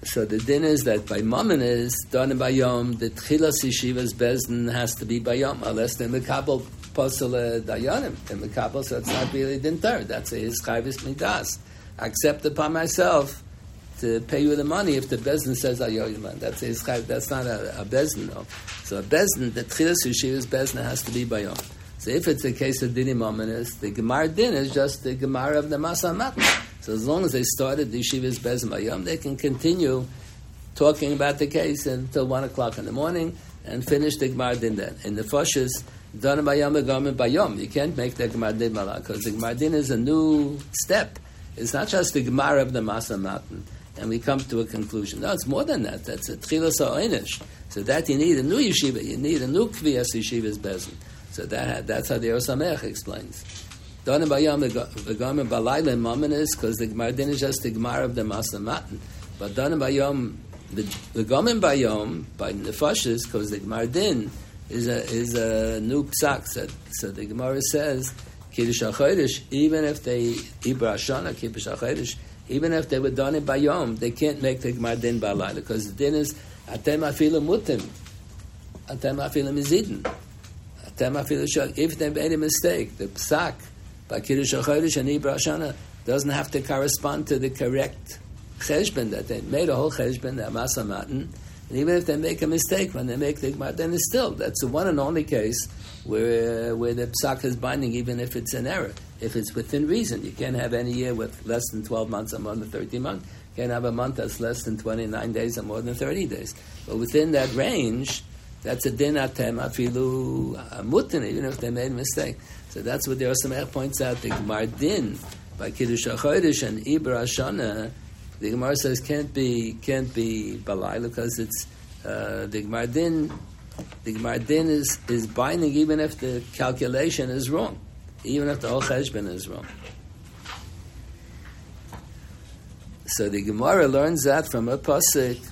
So the din is that by Mammon is done by Yom, the Tchilas Yeshiva's Bezdin has to be by Yom, unless the Mekabel Posel Dayanim. The Mekabel, so it's not really din third. That's a his Chayvis Midas. Accept upon myself to pay you the money if the Bezdin says Ayoyim. That's a That's not a, a Bezdin, though. So a Bezdin, the Tchilas Yeshiva's Bezdin has to be by. So if it's a case of Dinim Ominous, the Gemar Din is just the Gemar of the Masa. So as long as they started the Yeshiva's Bezim Bayom, they can continue talking about the case until 1 o'clock in the morning and finish the Gemar Din then. In the Foshas, done Bayom Begom Bayom. You can't make the Gemar Din Malak because the Gemar Din is a new step. It's not just the Gemar of the Masa Matan. And we come to a conclusion. No, it's more than that. That's a Tchilas Ha'inish. So that you need a new yeshiva. You need a new Kviyas Yeshiva's Bezin. So that, that's how the Or Sameach explains. Donim bayam v'gamim balayla mammon is because the Gemara din is just the Gemara of the Masa Matan. But donim bayom the v'gamim bayom by nefashis because the Gemara din is a is a new psak. So, so the Gemara says kiddush achodesh even if they ibra shana kiddush achodesh even if they were done it bayom they can't make the Gemara din balayla because the din is atem afilu mutim atem afilu mizidin if they made a mistake, the psak by Kiddush and Ibra Shana doesn't have to correspond to the correct cheshbon that they made a whole cheshbon, the Amasa Matan. And even if they make a mistake when they make the Gemara, then it's still, that's the one and only case where, uh, where the psak is binding, even if it's an error. If it's within reason, you can't have any year with less than 12 months or more than 13 months. You can't have a month that's less than 29 days or more than 30 days. But within that range, that's a din atem afilu mutin, even if they made a mistake. So that's what the Or Sameach points out. The Gemara din by Kiddush HaChodesh and Ibra Shana, the Gemara says can't be can't be balai because it's uh, the Gemara din. The Gemara din is, is binding even if the calculation is wrong, even if the whole cheshbon is wrong. So the Gemara learns that from a pasuk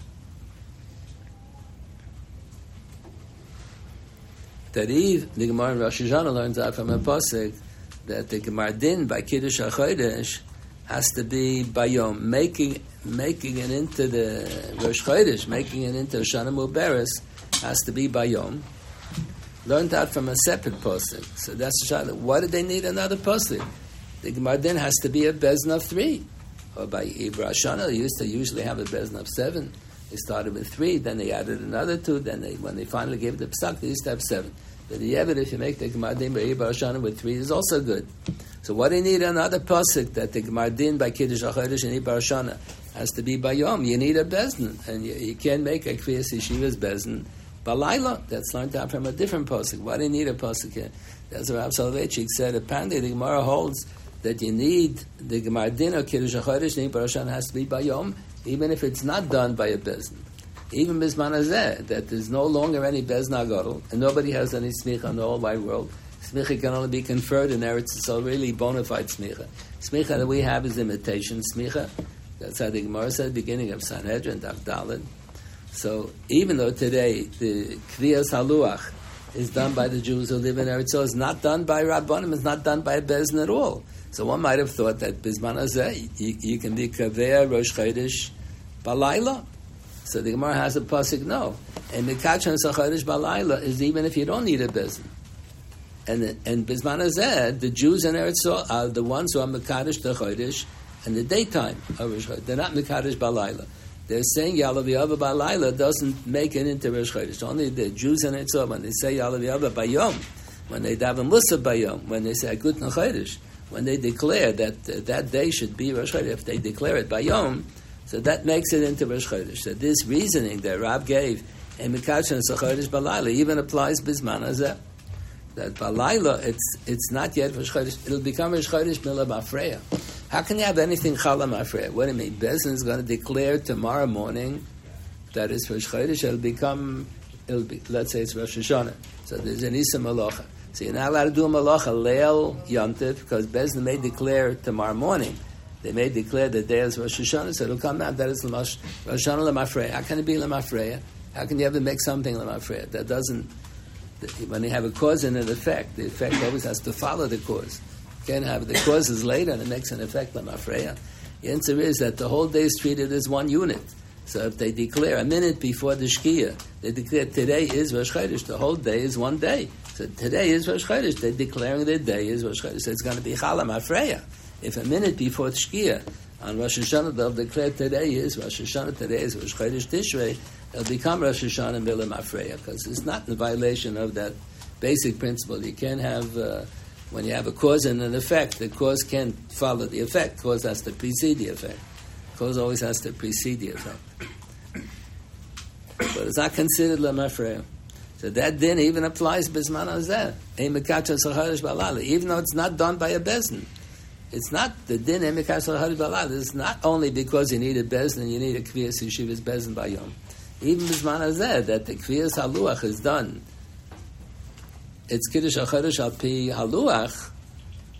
that Eve, the Gemara in Rosh Hashanah learns out from a pasuk that the Gemara Din by Kiddush HaChodesh has to be by Yom, making making it into the Rosh Chodesh, making it into Shana Muberes has to be by Yom. Learned that from a separate pasuk. So that's the Shana. Why did they need another pasuk? The Gemara Din has to be a bezna of three. Or by Ibra Shana, they used to usually have a bezna of seven. They started with three, then they added another two, then they, when they finally gave the psak, they used to have seven. But the evidence, if you make the Gemadim by Barashana with three, is also good. So what do you need another pasuk that the Gemadim by Kiddush HaChodesh and Barashana has to be by Yom? You need a bezin, and you, you can't make a Kriyas Yeshiva's bezin Balayla. That's learned out from a different pasuk. Why do you need a pasuk here? That's what Rav Soloveitchik said. Apparently, the Gemara holds that you need the Gemara Din or Kiddush HaChodesh and Barashana has to be by Yom, even if it's not done by a bezin even Bisman Hazeh, that there's no longer any Bezna Gadol, and nobody has any smicha in the whole wide world. Smicha can only be conferred in Eretz, so really bona fide smicha. Smicha that we have is imitation smicha. That's how the Gemara said, beginning of Sanhedrin, Daf Dalid. So even though today the Kriyas Haluach is done by the Jews who live in Eretz, so it's not done by Rabbanim, it's not done by a Bezna at all. So one might have thought that Bisman Hazeh, you, you can be Kaveya Rosh Chodesh Balayla. So the Gemara has a pasuk no, and mikachan sacharish balayla is even if you don't need a bezin. And and bisman azed, the Jews in Eretz are the ones who are mekadosh the chodesh and the daytime of They're not mekadosh balayla. They're saying Yalav Yava balayla doesn't make it into Rosh Chodesh. Only the Jews in Eretz when they say Yalav Yava bayom, when they daven Musa bayom, when they say Agut Chodesh, when they declare that uh, that day should be Rosh Chodesh, if they declare it bayom. So that makes it into Rosh Chodesh. So this reasoning that Rab gave and Sachodesh Balayla even applies Bisman Azeh. That Balayla, it's, it's not yet Rosh Chodesh. It'll become Rosh Chodesh Mila Mafreya. How can you have anything Chala Mafreya? What do you mean? Bezin is going to declare tomorrow morning that it's Rosh Chodesh. It'll become it'll be, let's say it's Rosh Hashanah. So there's an Isa Malacha. So you're not allowed to do a Malacha Leil Yontif because Bezdin may declare tomorrow morning. They may declare the day is Rosh Hashanah, so it'll come out that is Rosh Hashanah Lemafreya. How can it be Lemafreya? How can you ever make something Lemafreya? That doesn't, when you have a cause and an effect, the effect always has to follow the cause. Can't have the cause is later and it makes an effect Lemafreya. The answer is that the whole day is treated as one unit. So if they declare a minute before the Shkia, they declare today is Rosh Chodesh, the whole day is one day. So today is Rosh Chodesh, they're declaring the day is Rosh Chodesh. So it's going to be Chalam Afreya. If a minute before the Shkia, on Rosh Hashanah they'll declare today is Rosh Hashanah, today is Rosh Chodesh Tishrei, it'll become Rosh Hashanah Milam Afreya, because it's not in violation of that basic principle. You can't have... Uh, when you have a cause and an effect, the cause can't follow the effect. Cause has to precede the effect. Cause always has to precede the effect. But it's not considered lemafreya. So that din even applies bisman hazeh. Even though it's not done by a bezin. It's not the din It's not only because you need a bezin, you need a kviyas yeshivas bezin by yom. Even bisman hazeh, that the kviyas haluach is done it's Kiddush HaChodesh al pi haluach,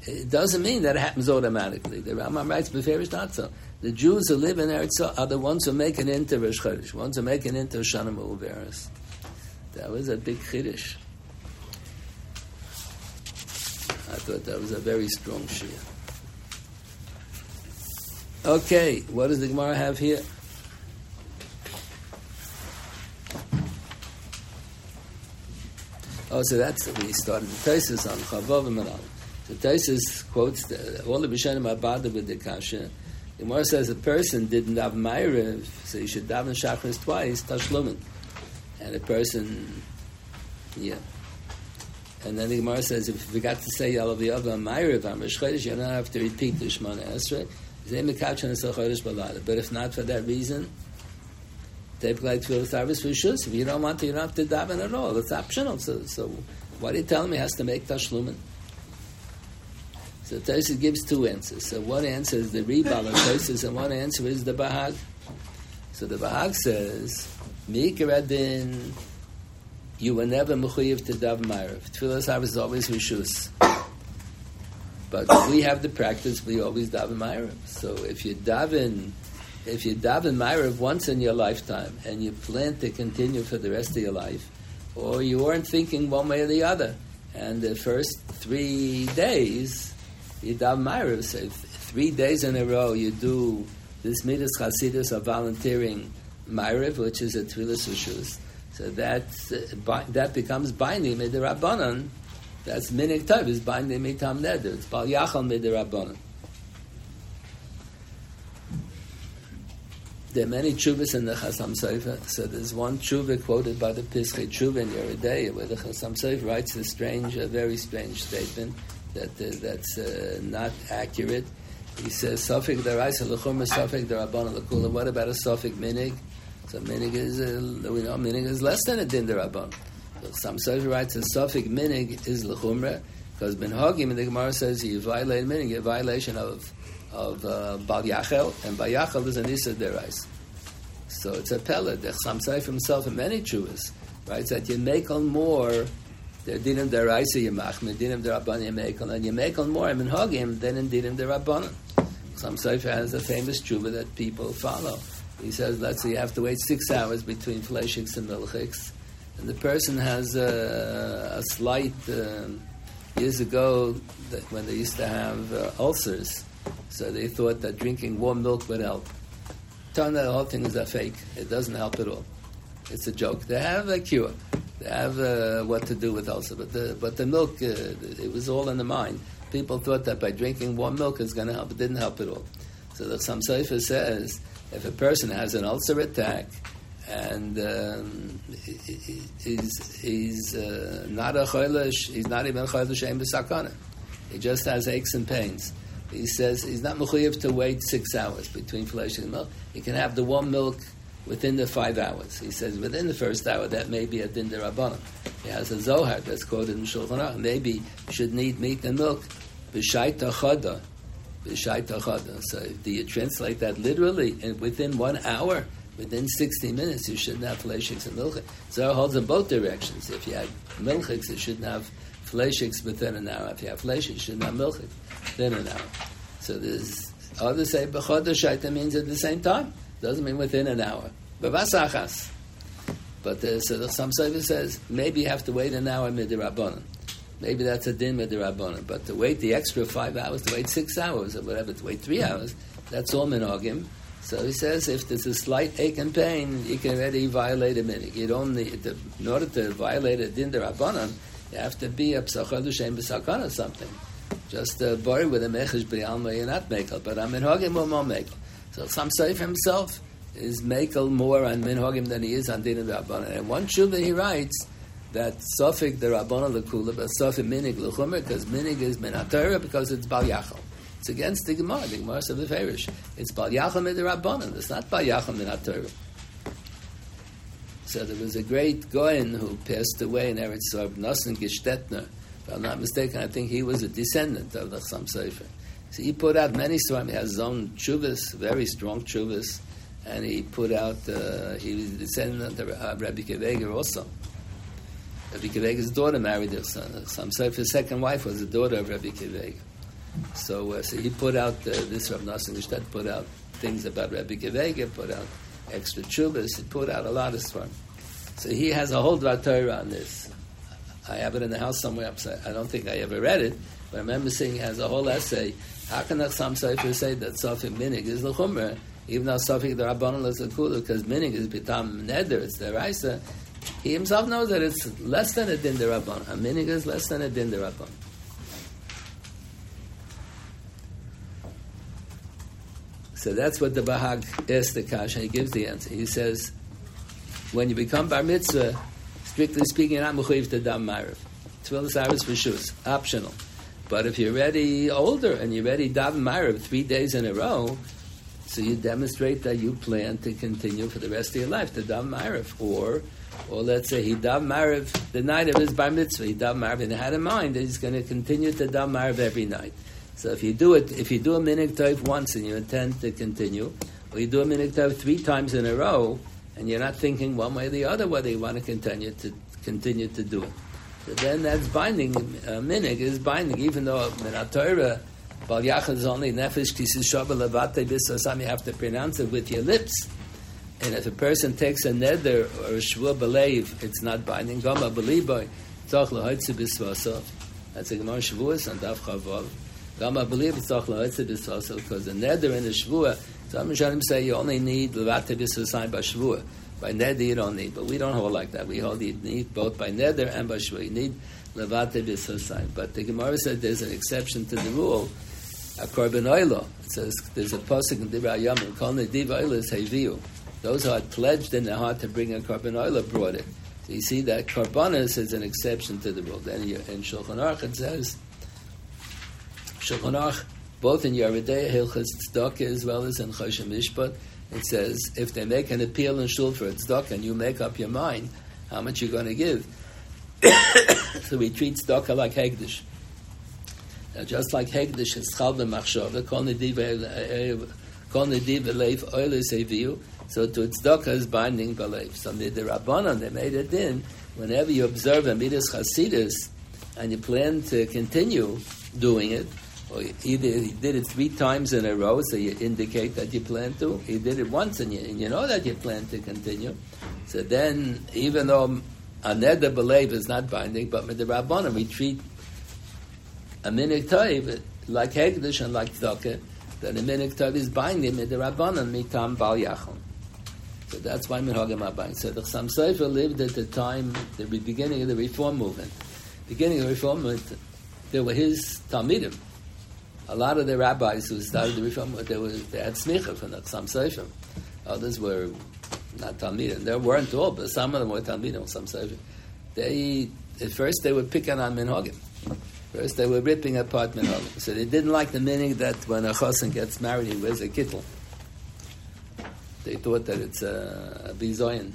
it doesn't mean that it happens automatically. The Rambam writes, Beferish not so. The Jews who live in Eretz are the ones who make an into Rosh Chodesh, ones who make an into Shana Ma'uveris. That was a big Kiddush. I thought that was a very strong Shia. Okay, what does the Gemara have here? Oh, so that's we started the Taisus on Chavav and Manal. The Taisus quotes the, all the Bishanim Abada with the Kasha. The Gemara says a person didn't have Ma'ariv, so you should daven Shachris twice, Tashlumin. And a person, yeah. And then the Gemara says, if you forgot to say Yalav Yava Ma'ariv on Rosh Chodesh, you don't have to repeat the Shemana Esrei. But if not for that reason, They've like to service for rishus. If you don't want to, you don't have to daven at all. It's optional. So, so what are you telling me has to make tashlumin? So Tosis gives two answers. So one answer is the Rebal of Tosis, and one answer is the Bahag. So the Bahag says, Mikaradin, you were never mechuyev to daven ma'ariv. Tefillah service is always rishus. But we have the practice, we always daven ma'ariv. So if you daven if you daven Ma'ariv once in your lifetime and you plan to continue for the rest of your life, or you weren't thinking one way or the other, and the first three days you daven Ma'ariv, so three days in a row you do this Midas Chasidus of volunteering Ma'ariv, which is a Tvilis Ushus, so that, uh, that becomes binding Midirabbanan. That's Minik Tov, is binding Mitam Neder. It's Bal Yachal Midirabbanan. There are many chuvas in the Chasam Sofer. So there's one tshuva quoted by the Pischei Tshuva in Yeridei, where the Chasam Sofer writes a strange, a very strange statement that uh, that's uh, not accurate. He says, "Sofik deraisa lechumra sofik derabban lekula." What about a sofik minig? So minig is uh, we know minig is less than a din. So some Sofer writes a sofik minig is lechumra because ben hagim the Gemara says you violate minig, a violation of of uh, Bal Yachel, and Bal Yachel is an Issa Derais. So it's a pellet. The Chamsai himself and many chuvas writes that you make on more. The dinim deraisa yemachmed, dinim derabban yemekel, and you make on more in hagim than in dinim derabbanan. Some Sefer has a famous tshuva that people follow. He says, let's say you have to wait six hours between fleshiks and milchiks, and the person has a, a slight. Um, years ago, when they used to have uh, ulcers, so they thought that drinking warm milk would help. Turned out the whole thing is a fake. It doesn't help at all. It's a joke. They have a cure. They have uh, what to do with ulcer, but the but the milk uh, it was all in the mind. People thought that by drinking warm milk is going to help. It didn't help at all. So the Sam says if a person has an ulcer attack and um, he's, he's uh, not a choilish, he's not even a choilish He just has aches and pains he says he's not mechuyev to wait six hours between flesh and milk. He can have the warm milk within the five hours. He says within the first hour that may be a din derabbanan. He has a zohar that's quoted in Shulchan Aruch. Maybe should need meat and milk. B'shaita chada. B'shaita chada. So do you translate that literally? And within one hour, within 60 minutes you shouldn't have fleishiks and. So it holds in both directions. If you have milchiks, you shouldn't have fleishiks within an hour. If you have fleishiks, you shouldn't have milchiks within an hour. So there's others say b'chodesh means at the same time. Doesn't mean within an hour. B'vasachas. But so the some says maybe you have to wait an hour midirabbanon. Maybe that's a din midirabbanon. But to wait the extra five hours, to wait six hours or whatever, to wait three hours, that's all minogim. So he says if there's a slight ache and pain, you can already violate a minig. You don't need to, in order to violate a din derabanan, you have to be a psachad shem b'sakana something. Just uh, borrow with a mechish b'yalma, you're not mekel, but I'm minhagim or more mekel. So say for himself is mekel more on minhagim than he is on din derabanan. And one shuvah he writes that Sofik the Rabbana Lakula, but Sofik Minig Luchumer, because Minig is Minatara because it's Bal Yachal. It's against the Gemara, the Gemara of the Farish. It's Bal Yachal Mid Rabbanan. It's not Bal Yachal Minatara. So there was a great Goyen who passed away in Eretz Sorb, Nosson Gestetner. If I'm not mistaken, I think he was a descendant of the Chassam Sofer. So he put out many Svarim. He has his own chuvas, very strong chuvas, and he put out, uh, he was a descendant of Rabbi Akiva Eiger also. Rabbi Akiva Eiger's daughter married his son. Some say second wife was the daughter of Rabbi Akiva Eiger. So, uh, so he put out uh, this Rabbi Nassim Gishtat put out things about Rabbi Kivega, put out extra chubas, he put out a lot of stuff. So he has a whole Dvar Torah on this. I have it in the house somewhere. I don't think I ever read it, but I remember seeing has a whole essay. How can some Sefer say that Sofik Minig is the Chumrah, even though Sofik the Rabbanon is the Kula, because Minig is Bitam Neder, it's the Raisa, he himself knows that it's less than a din derabban. A minig is less than a din derabban. So that's what the Bahag asks the Kasha. He gives the answer. He says, when you become bar mitzvah, strictly speaking, you're not mechuyev to dam marav. Tefillah saris for shus, optional. But if you're ready older and you're ready daven marav three days in a row, so you demonstrate that you plan to continue for the rest of your life to daven marav, or or let's say he dav mariv the night of his bar mitzvah, he dav mariv and had in mind that he's going to continue to dav mariv every night. So if you do it, if you do a minig once and you intend to continue, or you do a minig three times in a row, and you're not thinking one way or the other whether you want to continue to continue to do it, so then that's binding. Uh, minig is binding, even though in Torah. Bal Yachad is only nefesh kisis shabbat levate bisasam. You have to pronounce it with your lips. And if a person takes a neder or a believe, it's not binding. Gama beliboy, tzach lahoitze bisvasa. That's a Gemara Shavuos on Daf Chavav. Gama believe tzach lahoitze bisvasa because the neder and the shvua. Some Rishonim say you only need levate bisvasa by shvua. By neder you don't need, but we don't hold like that. We hold you need both by neder and by shvua. You need levate bisvasa. But the Gemara said there's an exception to the rule. A korban oilo. It says there's a pasuk in Divrei Yamim. Kol nediv oilo is heviu. Those who had pledged in their heart to bring a korban oila brought it. So you see that korbanos is an exception to the rule. Then in Shulchan Aruch it says, Shulchan Aruch, both in Yeridei, Hilchas Tzedakah, as well as in Choshen Mishpat, it says, if they make an appeal in Shul for Tzedakah and you make up your mind how much you're going to give, so we treat Tzedakah like Hegdish. Now, just like Hegdish is Chal B'machshava, Kol Nediv Oilis Eviu, so to tzedakah is binding belief. So the Rabbanon, they made it in, whenever you observe a midas chasidus, and you plan to continue doing it, either he did it three times in a row, so you indicate that you plan to. He did it once, and you, and you know that you plan to continue. So then, even though a neder belief is not binding, but with the we treat a minik toiv like Hegdish and like Tzedakah, that a minik toiv is binding with the Rabbanon, mitam bal yachon. So that's why Minhagim are binding. So the Chassam Sofer lived at the time, the beginning of the Reform movement. Beginning of the Reform movement, there were his Talmidim. A lot of the rabbis who started the movement, they, were, they had smicha from the Chassam Sofer. Others were not Talmidim. There weren't all, but some of them were Talmidim, some Sofer. They, at first they were picking on Minhagim. First they were ripping apart Minhagim. So they didn't like the meaning that when a chassan gets married, he wears a kittel they thought that it's a, a.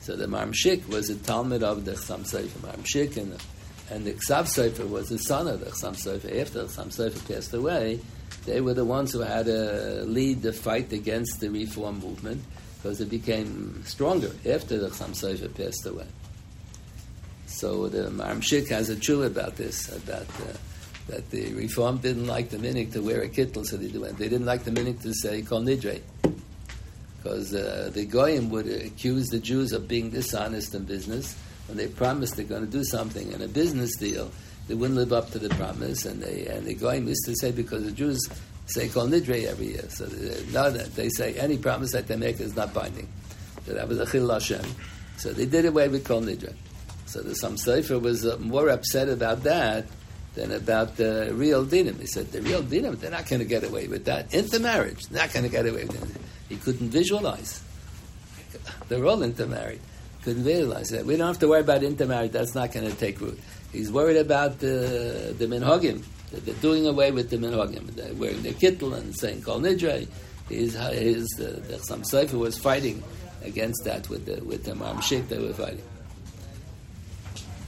So the Maharam Shik was a Talmud of the Chasam Sofer Marmshik, and, and the Ksav Sofer was the son of the Chasam Sofer. After the Chasam Sofer passed away, they were the ones who had to lead the fight against the Reform movement. because it became stronger after the Chassam Sofer passed away. So the Maharam Shik has a true about this, about uh, that the Reform didn't like the minik to wear a kittel, so they, went. they didn't like the minik to say kol nidre. Because uh, the Goyim would accuse the Jews of being dishonest in business when they promise they're going to do something in a business deal. They wouldn't live up to the promise, and they and the Goyim used to say because the Jews say kol nidre every year, so they, now that they say any promise that they make is not binding. So that was a chil Hashem. So they did away with kol nidre. So the Chassam Sofer was uh, more upset about that than about the real dinim. He said the real dinim, they're not going to get away with that. Intermarriage, not going to get away with it. He couldn't visualize. They're all intermarried. Couldn't realize that. We don't have to worry about intermarriage. That's not going to take root. He's worried about the the minhagim. They're doing away with the minhagim. Wearing the kittel and saying kol nidre. His, his uh, the Chassam Sofer was fighting against that with the with the Maharam Shik. They were fighting.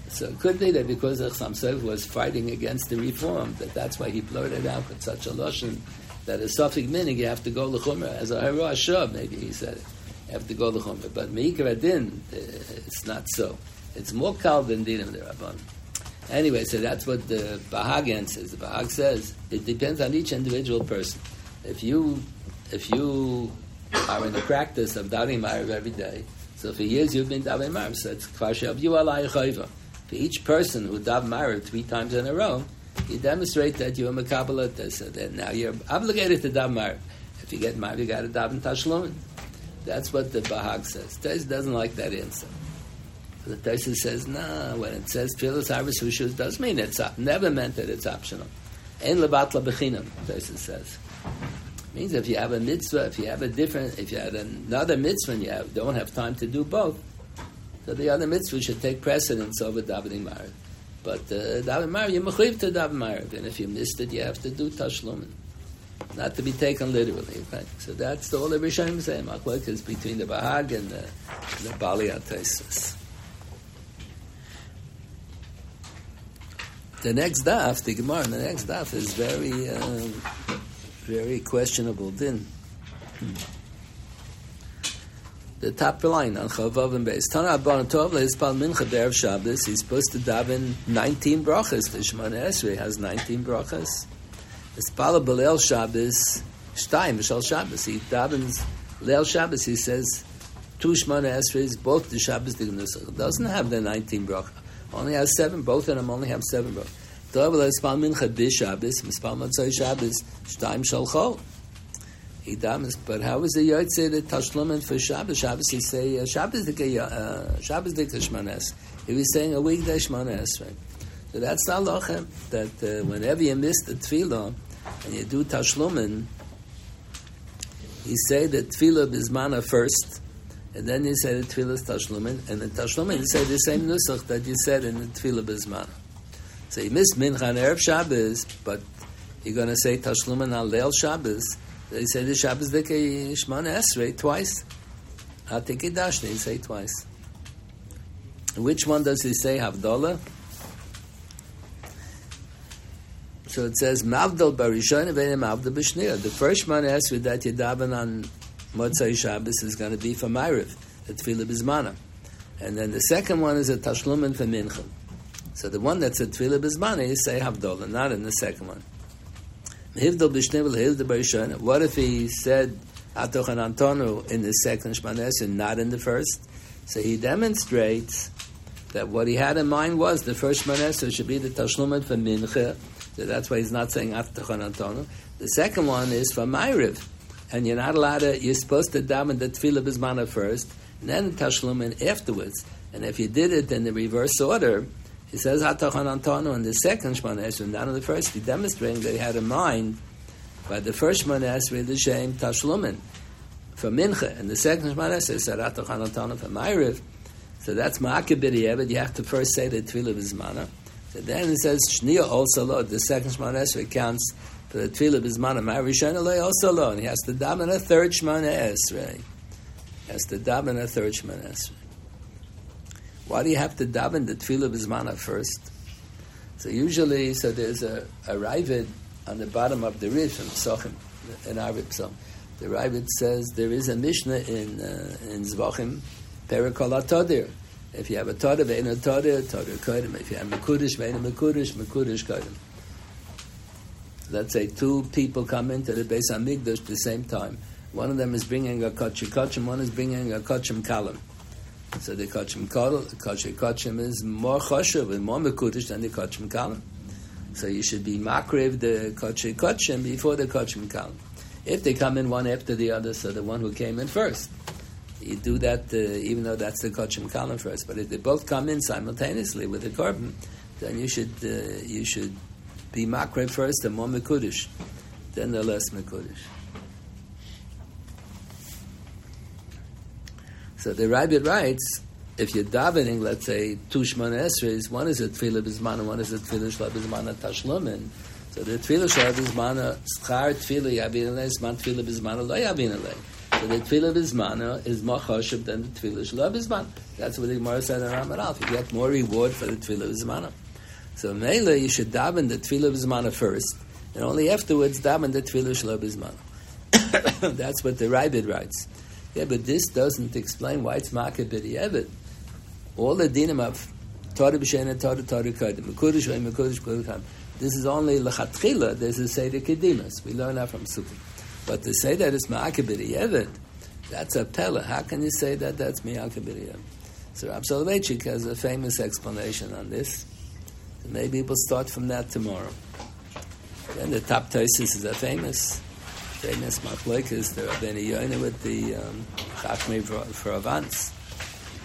So it could be that because the Chassam was fighting against the reform, that that's why he blurted out with such a lashon that a suffix minig you have to go lechumra as a hara shav. Maybe he said it. Have to go lechumra, but meikar adin, uh, it's not so. It's more kal than dinim rabban. Anyway, so that's what the Bahag says. The Bahag says it depends on each individual person. If you if you are in the practice of davening ma'ariv every day, so for years you've been davening ma'ariv, so it's kvar you alai chayva for each person who dav ma'ariv three times in a row, you demonstrate that you're a this, and then now you're obligated to daven ma'ariv. If you get married, you got to dav in tashlumin. That's what the Bahag says. Tais doesn't like that answer. The Taisa says, nah, when it says Tfilas Arvis Reshus, does mean it's. Never meant that it's optional. En lebatla bechinam, Taisa says. Means if you have a mitzvah, if you have a different, if you have another mitzvah and you have, don't have time to do both, so the other mitzvah should take precedence over davening ma'ariv. But uh, davening ma'ariv, you're mechuyev to daven ma'ariv, and if you missed it, you have to do tashlumin. Not to be taken literally, right? So that's all the Rishonim say. Machlok is between the Bahag and the, the Bali Atesis. The next daf, the Gemara, the next daf is very, uh, very questionable din. The top line on Chavav and Beis. Tana Abban Tov Lehispal Mincha Be'erev Shabbos. He's supposed to daven 19 brachas. The Shemana Esrei has 19 brachas. Hispal B'Leil Shabbos Shtayim B'Shal Shabbos. He davens Leil Shabbos. He says two Shemana Esreis, both the Shabbos the Nusach. Doesn't have the 19 bracha. Only has seven. Both of them only have seven brachas. Tov Lehispal Mincha B'Shabbos. Hispal Matzoi Shabbos Shtayim Shal Chol. He damas, but how is the Yotze the Tashlumen for Shabbos? Shabbos he say uh, Shabbos the uh, Shabbos the Shmanes. He was saying a weekday Shmanes, right? So that's the halacha that uh, whenever you miss the tefillah and you do Tashlumen, you say the tefillah bismana first, and then you say the tefillah Tashlumen, and in Tashlumen you say the same nusach that you said in the tefillah bismana. So you miss Mincha and Erev Shabbos, but you're going to say Tashlumen on Leil Shabbos. They say the Shabbos Dike Shmana Esrei twice. Hatike Dashni, he say twice. Which one does he say Havdalah? So it says Mavdal Barishon and Mavdal B'Shnir. The first Shmana Esrei that you daven on Motzai Shabbos is going to be for Ma'ariv, the Tefillah Bizmana. And then the second one is a Tashlumen for Mincha. So the one that's a Tefillah Bizmana, you say Havdalah, not in the second one. What if he said Atah Chonantanu in the second Shmanes and not in the first? So he demonstrates that what he had in mind was the first Shmanes should be the Tashlumet for Mincha. That's why he's not saying Atah Chonantanu. The second one is for Ma'ariv. And you're not allowed to, you're supposed to daven the Tefillah Bismana first, and then the Tashlumen afterwards. And if you did it in the reverse order, he says Atah Chonantanu in the second Shemana Esrei, not in the first. He demonstrating that he had a mind by the first Shemana Esrei, the Shem Tashlumin for Mincha, and the second Shemana Esrei said Atah Chonantanu for Ma'ariv. So that's Ma'akabidiyah, but you have to first say the Tefillah Bizmana. So then it says Shnia also lo, the second Shemana Esrei counts for the Tefillah Bizmana. Ma'ariv Shana also lo, and he has to daven a third Shemana Esrei. He has to daven a third Shemana Esrei. Why do you have to daven the tefillah bismana first? So usually, so there's a, a ravid on the bottom of the rib from Sochim, in rib psalm. The Ravid says there is a Mishnah in uh, in Zvachim, Perikol Todir. If you have a Todir, vein a Todir, Todir Kodim. If you have Mekudish, vein a Mekudish, Mekudish Kodim. Let's say two people come into the Beis Hamikdash at the same time. One of them is bringing a Kachim Kachim, one is bringing a Kachim Kalim. So the Kachim Kachim Kachim is more Choshev and more Mekudish than the Kachim Kalim. So you should be Makriv the Kachim Kachim before the Kachim Kalim if they come in one after the other, so the one who came in first. You do that uh, even though that's the Kochim column first. But if they both come in simultaneously with the korban, then you should uh, you should be makre first and more mekudish, then the less mekudish. So the Rabbi writes, if you're davening, let's say two Shemona Esrei, one is a Tefillah Bizman and one is a Tefillah Shlab Bizman Tashlumin, so the tefillah shel bizmana schar tefillah yavin alei tefillah bizmana lo alei. So the tefillah bizmana is more choshev than the tefillah shel bizman. That's what the Gemara said in Ramat You get more reward for the tefillah bizmana. So mele you should daven the tefillah bizmana first, and only afterwards daven the tefillah shel bizmana. That's what the Ravid writes. Yeah, but this doesn't explain why it's makah b'di'evet. All the dinim of Torah b'shena, Torah, Torah, Kodim, Mekudish, Mekudish, Mekudish, this is only lechatchila. This is Seder Kedimas. We learn that from Sukkot. But to say that it's Ma'akabiri Yevid, that's a pella. How can you say that that's Ma'akabiri Yevid? So Rav Soloveitchik has a famous explanation on this. maybe we'll start from that tomorrow. Then the top Tosis is a famous, famous machlekes. The Rabbeinu Yonah with the um, Chachmei for, for Avance.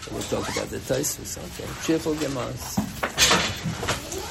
So we'll talk about the Tosis. Okay, cheerful Gemaras.